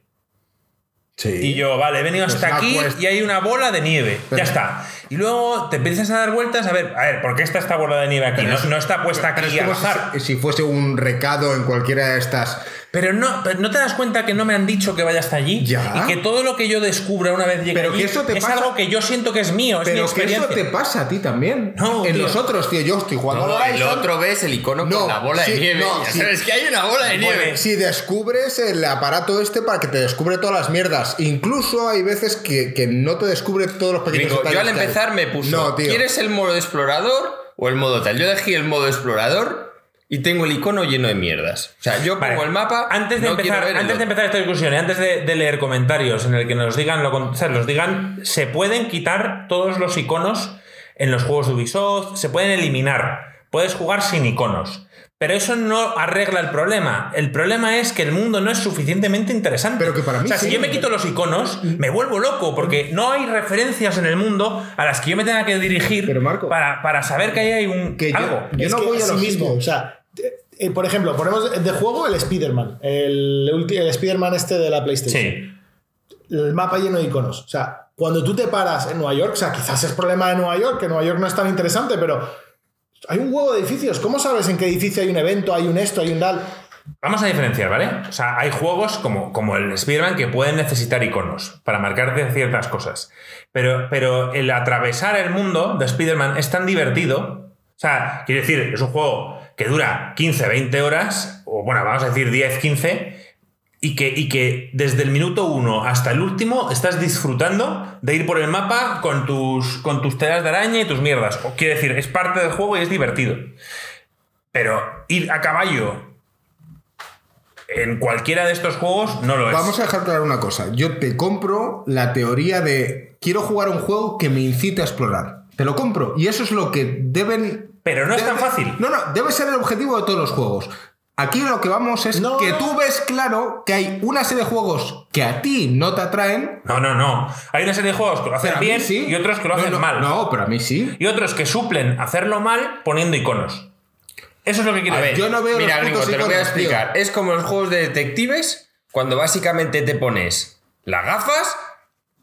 Sí.
Y yo, vale, he venido hasta aquí y hay una bola de nieve.
Pero-
ya está. Y luego te empiezas a dar vueltas a ver, a ver, ¿por qué está esta bola de nieve aquí?
Pero
No,
es-
no está puesta
Pero es
aquí al azar.
si, si fuese un recado en cualquiera de estas.
Pero no, pero no te das cuenta que no me han dicho que vaya hasta allí.
Ya.
Y que todo lo que yo descubra una vez llegue
Pero
allí
que eso te
es
pasa-
algo que yo siento que es mío, es mi
Pero que eso te pasa a ti también.
No,
en
tío.
nosotros, tío, yo estoy jugando
No, el otro ves el icono
No,
con la bola
sí,
de nieve.
no, sí.
sabes que hay una bola de nieve.
Si descubres el aparato este para que te descubre todas las mierdas. Incluso hay veces que, que no te descubre todos los pequeños
Gringo, yo al. Empezar me puso,
No, tío.
¿quieres el modo explorador o el modo tal? Yo elegí el modo explorador y tengo el icono lleno de mierdas. O sea, yo
Vale,
pongo el mapa,
Antes de,
no
empezar,
ver el
antes de empezar esta discusión y antes de, de leer comentarios en el que nos digan, lo, o sea, nos digan, se pueden quitar todos los iconos en los juegos de Ubisoft, se pueden eliminar. Puedes jugar sin iconos. Pero eso no arregla el problema. El problema es que el mundo no es suficientemente interesante.
Pero que para mí
O sea,
sí.
si yo me quito los iconos, me vuelvo loco, porque no hay referencias en el mundo a las que yo me tenga que dirigir
Pero, Marco,
para, para saber que ahí hay un
que yo-
algo.
yo no
que
voy a los
mismo. O sea, eh, por ejemplo, ponemos de juego el Spider-Man. El, el Spider-Man este de la PlayStation.
Sí.
El mapa lleno de iconos. O sea, cuando tú te paras en Nueva York, o sea, quizás es problema de Nueva York, que Nueva York no es tan interesante, pero hay un huevo de edificios. ¿Cómo sabes en qué edificio hay un evento, hay un esto, hay un tal?
Vamos a diferenciar, ¿vale? O sea, hay juegos como, como el Spider-Man que pueden necesitar iconos para marcarte ciertas cosas. Pero, pero el atravesar el mundo de Spider-Man es tan divertido. O sea, quiero decir, es un juego que dura 15, 20 horas, o bueno, vamos a decir 10, 15, y que, y que desde el minuto 1 hasta el último estás disfrutando de ir por el mapa con tus, con tus telas de araña y tus mierdas. O, quiero decir, es parte del juego y es divertido. Pero ir a caballo en cualquiera de estos juegos no lo es.
Vamos a dejar claro una cosa. Yo te compro la teoría de quiero jugar un juego que me incite a explorar. Te lo compro. Y eso es lo que deben.
Pero no es tan fácil.
No, no, debe ser el objetivo de todos los juegos. Aquí lo que vamos es
No.
que tú ves claro que hay una serie de juegos que a ti no te atraen.
No, no, no. Hay una serie de juegos que lo hacen bien
sí.
y otros que lo
No,
hacen
no,
mal.
No, pero a mí sí.
Y otros que suplen hacerlo mal poniendo iconos. Eso es lo que quiero decir.
Yo no veo
mira,
los
gringo, te lo voy a
tío.
explicar. Es como los juegos de detectives, cuando básicamente te pones las gafas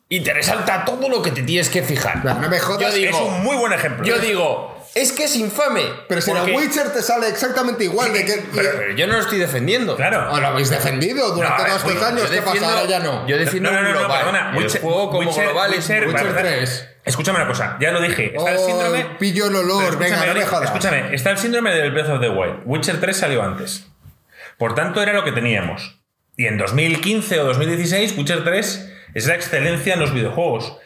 y te resalta todo lo que te tienes que fijar.
No, no me jodas.
Yo digo,
es un muy buen ejemplo.
yo digo, es que es infame.
Pero si en
porque-
el Witcher te sale exactamente igual de que.
Pero, pero yo no lo estoy defendiendo.
Claro.
¿O lo habéis defendido durante
No,
todos estos años?
Yo
¿Qué pasa? Ahora ya no.
Yo defiendo
No, no, no, no,
global.
perdona.
El
Witcher-
juego como
Witcher-
global es
Witcher-
Witcher
¿verdad?
3.
Escúchame una cosa, ya lo dije. Está el
Oh,
síndrome.
pillo el olor, venga,
escúchame,
no me
Eric,
jodas.
Escúchame, está el síndrome del Breath of the Wild. Witcher 3 salió antes. Por tanto, era lo que teníamos. Y en 2015 o 2016, Witcher 3 es la excelencia en los videojuegos.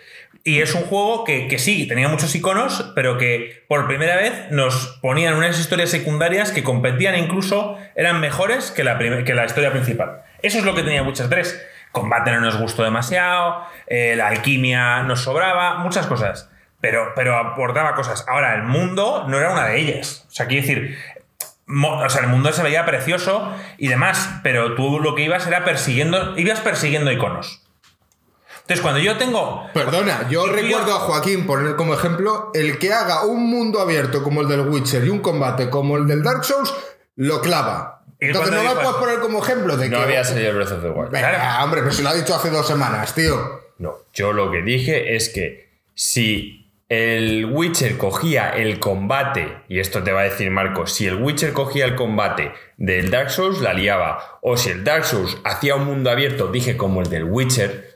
Y es un juego que, que sí, tenía muchos iconos, pero que por primera vez nos ponían unas historias secundarias que competían incluso eran mejores que la, que la historia principal. Eso es lo que tenía Witcher 3. Combate no nos gustó demasiado, eh, la alquimia nos sobraba, muchas cosas. Pero, pero aportaba cosas. Ahora, el mundo no era una de ellas. O sea, quiero decir, o sea, el mundo se veía precioso y demás, pero tú lo que ibas era persiguiendo, ibas persiguiendo iconos. Entonces, cuando yo tengo.
Perdona, yo recuerdo
yo-
a Joaquín poner como ejemplo el que haga un mundo abierto como el del Witcher y un combate como el del Dark Souls, lo clava.
¿Y
Entonces no
dijo
puedes poner como ejemplo de
No
que.
había salido el Breath of the Wild.
Venga,
Claro.
hombre, pero se lo ha dicho hace dos semanas, tío.
No, yo lo que dije es que si el Witcher cogía el combate, y esto te va a decir Marco, si el Witcher cogía el combate del Dark Souls, la liaba. O si el Dark Souls hacía un mundo abierto, dije como el del Witcher,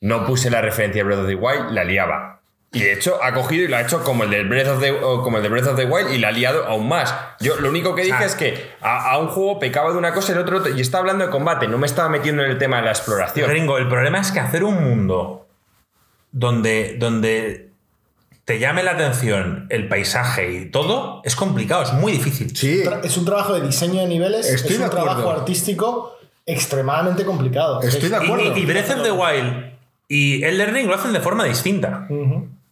no puse la referencia a Breath of the Wild, la liaba. Y de hecho ha cogido y lo ha hecho como el del Breath of the, como el de Breath of the Wild y la ha liado aún más. Yo lo único que dije es que a, a un juego pecaba de una cosa y el otro, otro, y estaba hablando de combate, no me estaba metiendo en el tema de la exploración.
Gringo, el problema es que hacer un mundo donde, donde te llame la atención el paisaje y todo es complicado, es muy difícil.
Sí.
Es un trabajo de diseño de niveles,
Estoy
es
de
un trabajo artístico extremadamente complicado.
Estoy de acuerdo.
Y, y Breath of the Wild y Elden Ring lo hacen de forma distinta.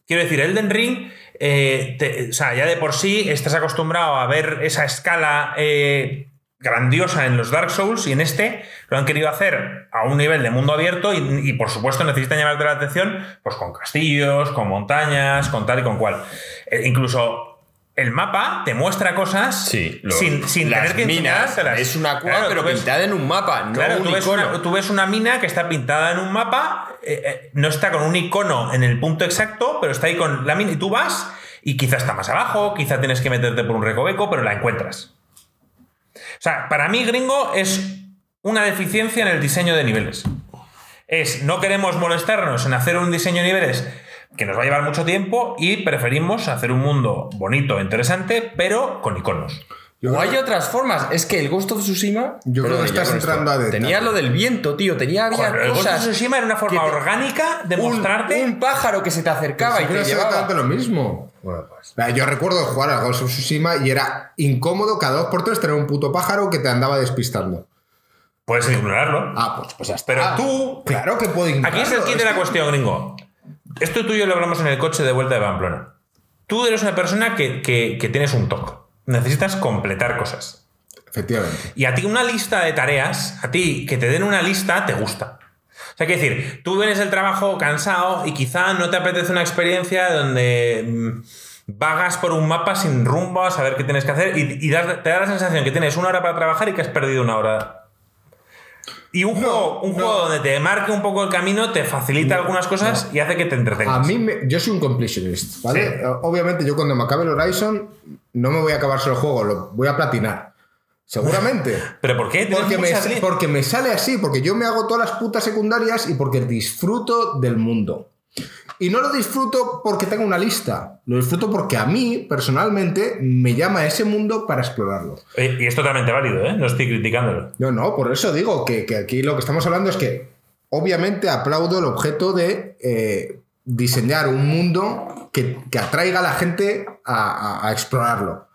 Quiero decir, Elden Ring, eh, te- o sea, ya de por sí estás acostumbrado a ver esa escala eh, grandiosa en los Dark Souls y en este lo han querido hacer a un nivel de mundo abierto y, y, por supuesto necesitan llamarte la atención pues con castillos, con montañas, con tal y con cual. Eh, incluso el mapa te muestra cosas
Sí, lo-
sin, sin
las
tener que
minas es una cueva,
Claro,
pero
ves-
pintada en un mapa, no
Claro,
un
tú ves,
icono.
una, tú ves una mina que está pintada en un mapa, eh, eh, no está con un icono en el punto exacto, pero está ahí con la mina y tú vas y quizá está más abajo, quizá tienes que meterte por un recoveco, pero la encuentras. O sea, para mí gringo es una deficiencia en el diseño de niveles. Es, no queremos molestarnos en hacer un diseño de niveles que nos va a llevar mucho tiempo y preferimos hacer un mundo bonito, interesante, pero con iconos.
Yo
o hay otras formas. Es que el Ghost of Tsushima.
Yo creo que estás
esto.
entrando a detalle.
Tenía lo del viento, tío. Tenía había
Joder, el Ghost of
cosas.
Tsushima era una forma
te-
orgánica de
un-
mostrarte
Un, pájaro que se te acercaba
Sí,
y
pero
te llevaba.
exactamente lo mismo. Bueno, pues. Yo recuerdo jugar al Ghost of Tsushima y era incómodo cada dos por tres tener un puto pájaro que te andaba despistando.
Puedes ignorarlo.
Ah, pues, pues ya está.
Pero tú-
Claro que puedo ignorarlo.
Aquí es el kit de la cuestión, gringo. Esto tú y yo lo hablamos en el coche de vuelta de Pamplona. Tú eres una persona que, que- que tienes un toque. Necesitas completar cosas.
Efectivamente.
Y a ti una lista de tareas, a ti que te den una lista, te gusta. O sea, que decir, tú vienes del trabajo cansado y quizá no te apetece una experiencia donde mm, vagas por un mapa sin rumbo a saber qué tienes que hacer y, y te da la sensación que tienes una hora para trabajar y que has perdido una hora. Y un, juego, un
no.
juego donde te marque un poco el camino te facilita algunas cosas y hace que te entretengas.
A mí, me- yo soy un completionist, ¿vale?
Sí.
Obviamente, yo cuando me acabe el Horizon, no me voy a acabar solo el juego, lo voy a platinar. Seguramente. <laughs>
¿Pero por qué? ¿Tienes
Porque me, porque me sale así, porque yo me hago todas las putas secundarias y porque disfruto del mundo. Y no lo disfruto porque tengo una lista, lo disfruto porque a mí, personalmente, me llama ese mundo para explorarlo.
Eh, Y es totalmente válido, ¿eh? No estoy criticándolo.
No, no, por eso digo que, que aquí lo que estamos hablando es que obviamente aplaudo el objeto de eh, diseñar un mundo que, que atraiga a la gente a, a- a explorarlo.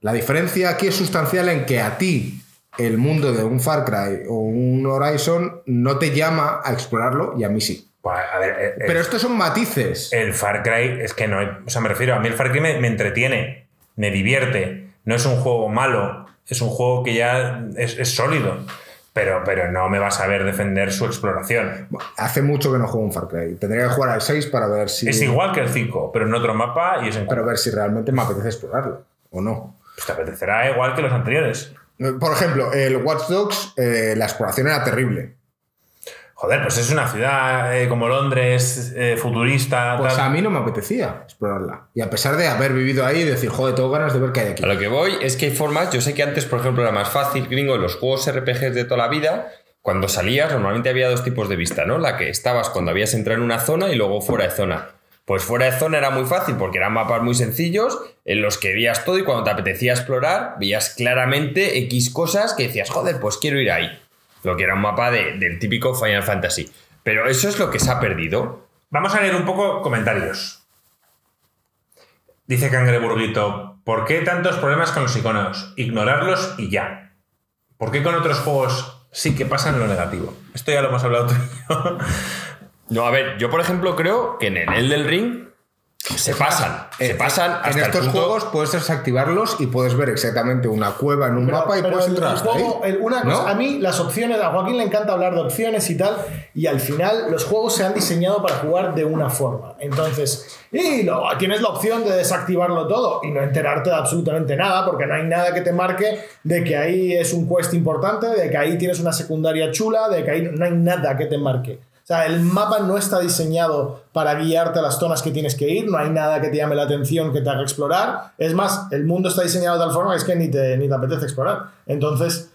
La diferencia aquí es sustancial en que a ti el mundo de un Far Cry o un Horizon no te llama a explorarlo y a mí sí.
Pues, a ver, eh, eh,
Pero estos son matices.
El Far Cry es que no hay. O sea, me refiero, a mí el Far Cry me, me entretiene, me divierte. No es un juego malo, es un juego que ya es, es sólido. Pero, pero no me vas a ver defender su exploración.
Hace mucho que no juego un Far Cry. Tendría que jugar al 6 para ver si.
Es igual que el 5, pero en otro mapa y es en
Para ver si realmente me apetece explorarlo o no.
Pues te apetecerá igual que los anteriores.
Por ejemplo, el Watch Dogs, eh, la exploración era terrible.
Joder, pues es una ciudad eh, como Londres, eh, futurista.
Pues
tal.
a mí no me apetecía explorarla. Y a pesar de haber vivido ahí y decir, joder, tengo ganas de ver qué hay aquí.
A lo que voy es que hay formas. Yo sé que antes, por ejemplo, era más fácil, gringo, en los juegos RPGs de toda la vida. Cuando salías, normalmente había dos tipos de vista, ¿no? La que estabas cuando habías entrado en una zona y luego fuera de zona. Pues fuera de zona era muy fácil porque eran mapas muy sencillos en los que veías todo y cuando te apetecía explorar, veías claramente X cosas que decías, joder, pues quiero ir ahí. Lo que era un mapa de- del típico Final Fantasy. Pero eso es lo que se ha perdido.
Vamos a leer un poco comentarios. Dice Cangreburguito, ¿por qué tantos problemas con los iconos? Ignorarlos y ya. ¿Por qué con otros juegos sí que pasan lo negativo? Esto ya lo hemos hablado tú y yo.
No, a ver, yo por ejemplo creo que en el Elden Ring se pasan. Se
Eh,
pasan hasta
en
el
estos
punto-
juegos puedes desactivarlos y puedes ver exactamente una cueva en un
Pero-
mapa y
pero
puedes
el-
entrar
el
hasta
juego-
ahí.
el- una
¿No?
cosa, a mí las opciones, a Joaquín le encanta hablar de opciones y tal, y al final los juegos se han diseñado para jugar de una forma. Entonces, y tienes la opción de desactivarlo todo y no enterarte de absolutamente nada, porque no hay nada que te marque de que ahí es un quest importante, de que ahí tienes una secundaria chula, de que ahí no hay nada que te marque. O sea, el mapa no está diseñado para guiarte a las zonas que tienes que ir, no hay nada que te llame la atención, que te haga explorar. Es más, el mundo está diseñado de tal forma que es que ni te, ni te apetece explorar. Entonces,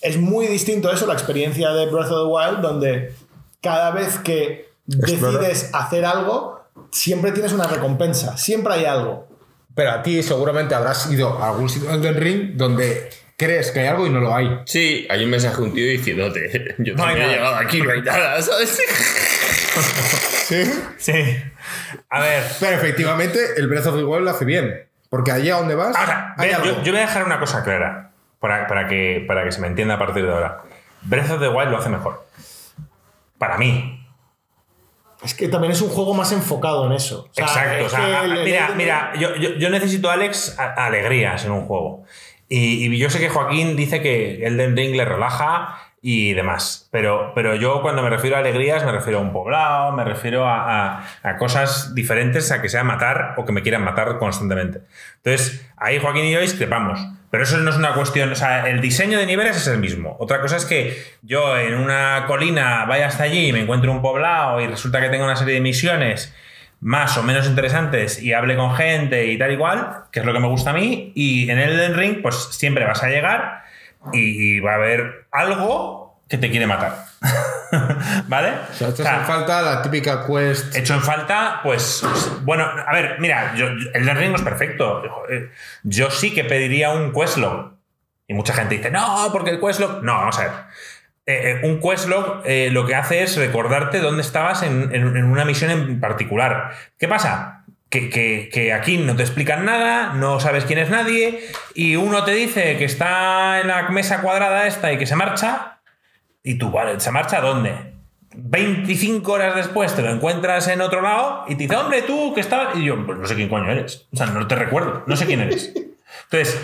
es muy distinto eso, la experiencia de Breath of the Wild, donde cada vez que decides hacer algo, siempre tienes una recompensa, siempre hay algo.
Pero a ti seguramente habrás ido a algún sitio del ring donde crees que hay algo y no lo hay.
Sí, hay un mensaje de un tío diciéndote, <laughs> yo
No
también he llegado aquí, no hay nada, <laughs> ¿sabes?
¿Sí?
Sí. A ver.
Pero efectivamente el Breath of the Wild lo hace bien. Porque allí a donde vas
Ahora,
hay
ve,
algo.
yo, yo voy a dejar una cosa clara para, para que, para que se me entienda a partir de ahora. Breath of the Wild lo hace mejor. Para mí.
Es que también es un juego más enfocado en eso. O sea,
Exacto.
es
o sea,
que
a-
el- el
mira, mira, yo, yo- yo necesito, Alex, a- alegrías en un juego. Y, yo sé que Joaquín dice que Elden Ring le relaja y demás. Pero, pero yo cuando me refiero a alegrías me refiero a un poblado, me refiero a, a- cosas diferentes a que sea matar o que me quieran matar constantemente. Entonces, ahí Joaquín y yo discrepamos. Pero eso no es una cuestión, o sea, el diseño de niveles es el mismo. Otra cosa es que yo en una colina vaya hasta allí y me encuentre un poblado y resulta que tengo una serie de misiones más o menos interesantes y hable con gente y tal igual, que es lo que me gusta a mí. Y en el Ring, pues siempre vas a llegar y, va a haber algo que te quiere matar. <laughs> ¿Vale?
O sea, echas
O sea,
en falta la típica quest.
Hecho en falta, pues. Bueno, a ver, mira, yo, el Elden Ring no es perfecto. Yo sí que pediría un questlog. Y mucha gente dice, no, porque el questlog. No, vamos a ver. Eh, un questlog eh, lo que hace es recordarte dónde estabas en, en- en una misión en particular. ¿Qué pasa? Que, que- que aquí no te explican nada, no sabes quién es nadie, y uno te dice que está en la mesa cuadrada esta y que se marcha, y tú, vale, ¿se marcha dónde? 25 horas después te lo encuentras en otro lado y te dice, hombre, tú que estabas. Y yo, pues no sé quién coño eres. O sea, no te recuerdo, no sé quién eres. <laughs> Entonces,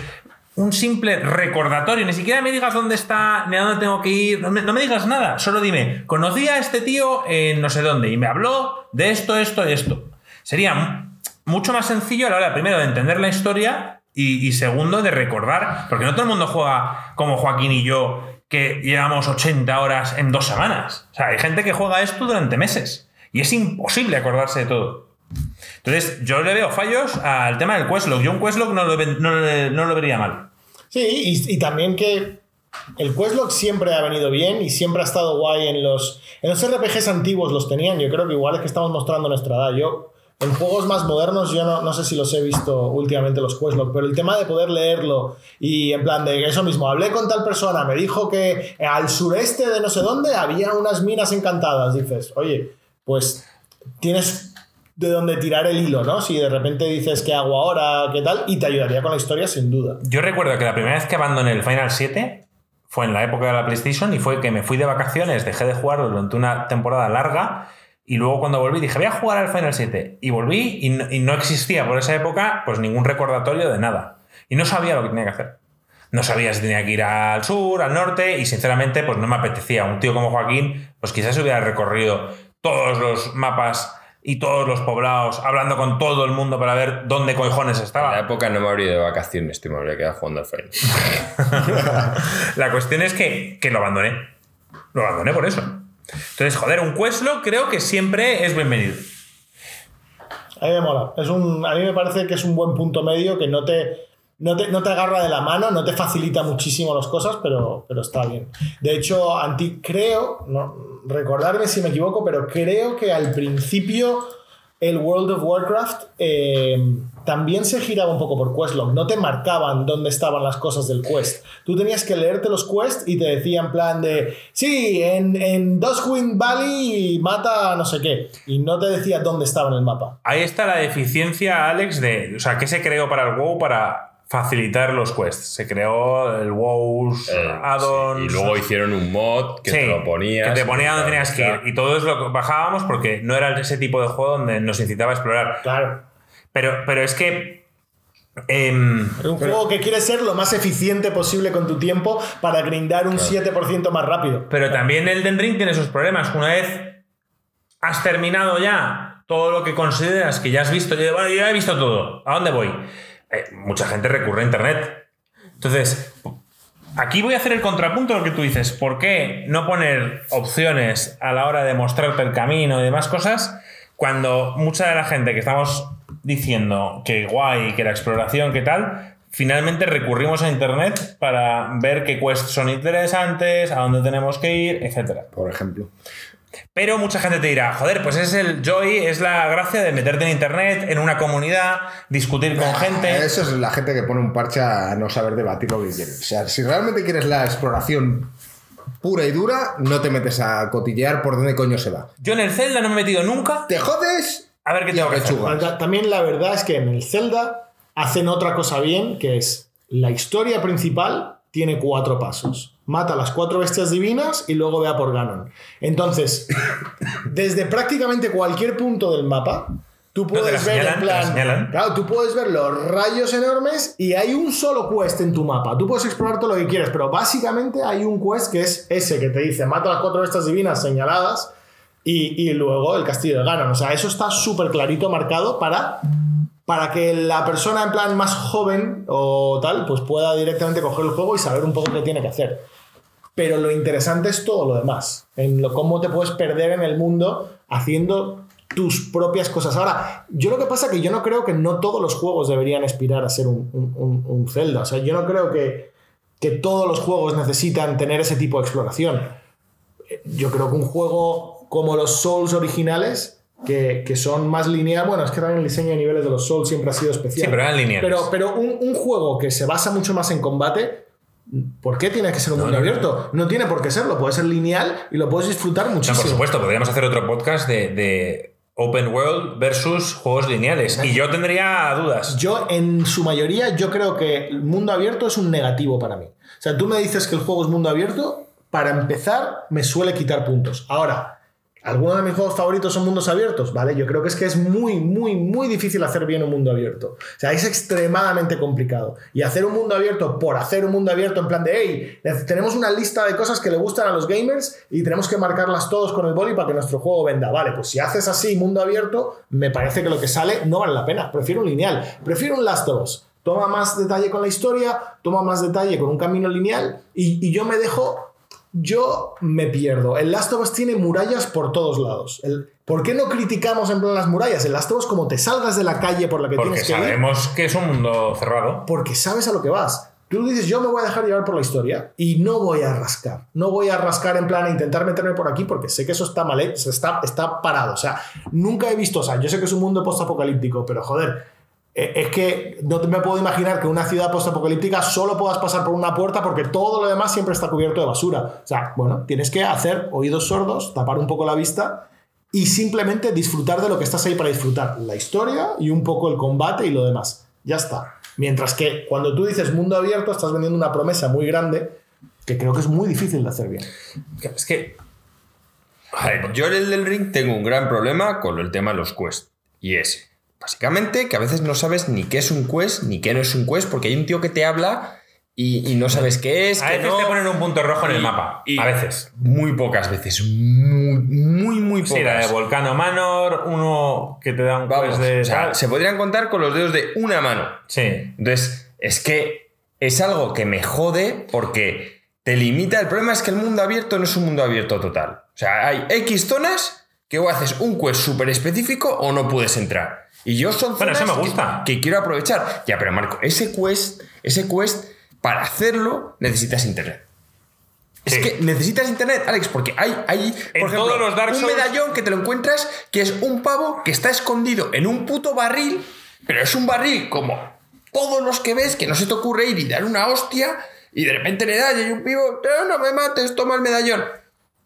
un simple recordatorio, ni siquiera me digas dónde está, ni a dónde tengo que ir, no me, digas nada, solo dime, conocí a este tío en no sé dónde y me habló de esto, esto y esto. Sería mu- mucho más sencillo a la hora, primero, de entender la historia y, y segundo, de recordar, porque no todo el mundo juega como Joaquín y yo, que llevamos 80 horas en dos semanas. O sea, hay gente que juega esto durante meses y es imposible acordarse de todo. Entonces, yo le veo fallos al tema del questlog. Yo un questlog no lo, no lo vería mal.
Sí, y, también que el Questlog siempre ha venido bien y siempre ha estado guay en los, en los RPGs antiguos los tenían. Yo creo que igual es que estamos mostrando nuestra edad. Yo, en juegos más modernos, yo no, no sé si los he visto últimamente los Questlog, pero el tema de poder leerlo y en plan de eso mismo, hablé con tal persona, me dijo que al sureste de no sé dónde había unas minas encantadas. Dices, oye, pues tienes de dónde tirar el hilo, ¿no? Si de repente dices qué hago ahora, qué tal, y te ayudaría con la historia sin duda.
Yo recuerdo que la primera vez que abandoné el Final 7 fue en la época de la PlayStation y fue que me fui de vacaciones, dejé de jugar durante una temporada larga y luego cuando volví dije voy a jugar al Final 7 y volví y no, y no existía por esa época pues ningún recordatorio de nada y no sabía lo que tenía que hacer. No sabía si tenía que ir al sur, al norte y sinceramente pues no me apetecía. Un tío como Joaquín pues quizás hubiera recorrido todos los mapas y todos los poblados hablando con todo el mundo para ver dónde cojones
En
estaba.
la época no me habría ido de vacaciones, tío, me habría quedado jugando al Final. <laughs>
La cuestión es que, que lo abandoné. Lo abandoné por eso. Entonces, joder, un questlog creo que siempre es bienvenido.
A mí me mola. Es un, a mí me parece que es un buen punto medio que no te, no te, no te agarra de la mano, no te facilita muchísimo las cosas, pero, pero está bien. De hecho, anti, creo, recordarme si me equivoco, pero creo que al principio el World of Warcraft eh, también se giraba un poco por questlog. No te marcaban dónde estaban las cosas del quest. Tú tenías que leerte los quests y te decían plan de, sí, en, en Duskwind Valley mata no sé qué. Y no te decía dónde estaba en el mapa.
Ahí está la deficiencia, Alex, de. O sea, ¿qué se creó para el WoW para facilitar los quests? Se creó el WoW's
Eh,
add-ons.
sí, Y luego hicieron un mod que
Sí,
te lo ponías.
Que te ponía donde tenías que ir. Y todo es lo que bajábamos porque no era ese tipo de juego donde nos incitaba a explorar.
Claro.
Pero, pero es que.
Es un juego que quiere ser lo más eficiente posible con tu tiempo para grindar un 7% más rápido.
Pero también el Den Ring tiene sus problemas. Una vez has terminado ya todo lo que consideras que ya has visto, yo, bueno, yo ya he visto todo. ¿A dónde voy? Eh, mucha gente recurre a Internet. Entonces, aquí voy a hacer el contrapunto de lo que tú dices. ¿Por qué no poner opciones a la hora de mostrarte el camino y demás cosas cuando mucha de la gente que estamos diciendo que guay, que la exploración, que tal, finalmente recurrimos a Internet para ver qué quests son interesantes, a dónde tenemos que ir, etcétera?
Por ejemplo.
Pero mucha gente te dirá, joder, pues es el joy, es la gracia de meterte en internet, en una comunidad, discutir con gente.
Eso es la gente que pone un parche a no saber debatir lo que quiere. O sea, si realmente quieres la exploración pura y dura, no te metes a cotillear por dónde coño se va.
Yo en el Zelda no me he metido nunca
Te jodes
a ver qué que hacer.
También la verdad es que en el Zelda hacen otra cosa bien, que es la historia principal tiene cuatro pasos. Mata a las cuatro bestias divinas y luego ve a por Ganon. Entonces, desde prácticamente cualquier punto del mapa, tú puedes ver
señalan,
en plan. Claro, tú puedes ver los rayos enormes y hay un solo quest en tu mapa. Tú puedes explorar todo lo que quieras, pero básicamente hay un quest que es ese que te dice mata a las cuatro bestias divinas señaladas y, y luego el castillo de Ganon. O sea, eso está súper clarito marcado para, para que la persona en plan más joven o tal, pues pueda directamente coger el juego y saber un poco qué tiene que hacer. Pero lo interesante es todo lo demás, en lo, cómo te puedes perder en el mundo haciendo tus propias cosas. Ahora, yo lo que pasa es que yo no creo que no todos los juegos deberían aspirar a ser un, un- un- Zelda. O sea, yo no creo que, que todos los juegos necesitan tener ese tipo de exploración. Yo creo que un juego como los Souls originales, que, que son más lineal, bueno, es que también el diseño de niveles de los Souls siempre ha sido especial.
Sí, pero eran lineales.
Pero, pero un, un juego que se basa mucho más en combate, ¿por qué tiene que ser un mundo
no,
abierto? No tiene por qué serlo, puede ser lineal y lo puedes disfrutar muchísimo.
por supuesto, podríamos hacer otro podcast de, de Open World versus juegos lineales. Y yo tendría dudas.
Yo, en su mayoría, yo creo que el mundo abierto es un negativo para mí. O sea, tú me dices que el juego es mundo abierto, para empezar, me suele quitar puntos. Ahora, ¿algunos de mis juegos favoritos son mundos abiertos? Vale, yo creo que es que es muy, muy, muy difícil hacer bien un mundo abierto. O sea, es extremadamente complicado. Y hacer un mundo abierto por hacer un mundo abierto en plan de, hey, tenemos una lista de cosas que le gustan a los gamers y tenemos que marcarlas todos con el boli para que nuestro juego venda. Vale, pues si haces así mundo abierto, me parece que lo que sale no vale la pena. Prefiero un lineal. Prefiero un Last of. Toma más detalle con la historia, toma más detalle con un camino lineal y yo me dejo yo me pierdo. El Last of Us tiene murallas por todos lados. El- ¿Por qué no criticamos en plan las murallas? El Last of Us, como te salgas de la calle por la que
Porque
tienes que ir,
sabemos que es un mundo cerrado.
porque sabes a lo que vas. Tú dices, yo me voy a dejar llevar por la historia y no voy a rascar. No voy a rascar en plan a intentar meterme por aquí porque sé que eso está mal, hecho, está, está parado. O sea, nunca he visto, o sea, yo sé que es un mundo postapocalíptico, pero joder, eh, es que no me puedo imaginar que una ciudad postapocalíptica solo puedas pasar por una puerta porque todo lo demás siempre está cubierto de basura. O sea, bueno, tienes que hacer oídos sordos, tapar un poco la vista y simplemente disfrutar de lo que estás ahí para disfrutar. La historia y un poco el combate y lo demás. Ya está. Mientras que cuando tú dices mundo abierto, estás vendiendo una promesa muy grande que creo que es muy difícil de hacer bien.
Es que.
Joder, yo en el del ring tengo un gran problema con el tema de los quests. Y es, básicamente, que a veces no sabes ni qué es un quest ni qué no es un quest, porque hay un tío que te habla y, y no sabes qué es.
A
qué
veces
no.
te ponen un punto rojo en el mapa.
y
a veces.
Muy pocas veces. Muy, muy, muy pocas.
Sí, la de Volcano Manor, uno que te da un
Vamos,
quest de
o sea,
tal.
se podrían contar con los dedos de una mano.
Sí.
Entonces, es que es algo que me jode porque te limita. El problema es que el mundo abierto no es un mundo abierto total. O sea, hay X zonas que o haces un quest súper específico o no puedes entrar. Y yo son
Bueno,
zonas
eso me
que-
gusta.
Que, quiero aprovechar. Ya, pero Marco, ese quest, ese quest, para hacerlo necesitas internet. Es
Sí.
que necesitas internet, Alex, porque hay, hay
En
por ejemplo,
todos los Dark
un medallón que te lo encuentras que es un pavo que está escondido en un puto barril, pero es un barril como todos los que ves que no se te ocurre ir y dar una hostia y de repente le das y hay un pivo, no, no me mates, toma el medallón.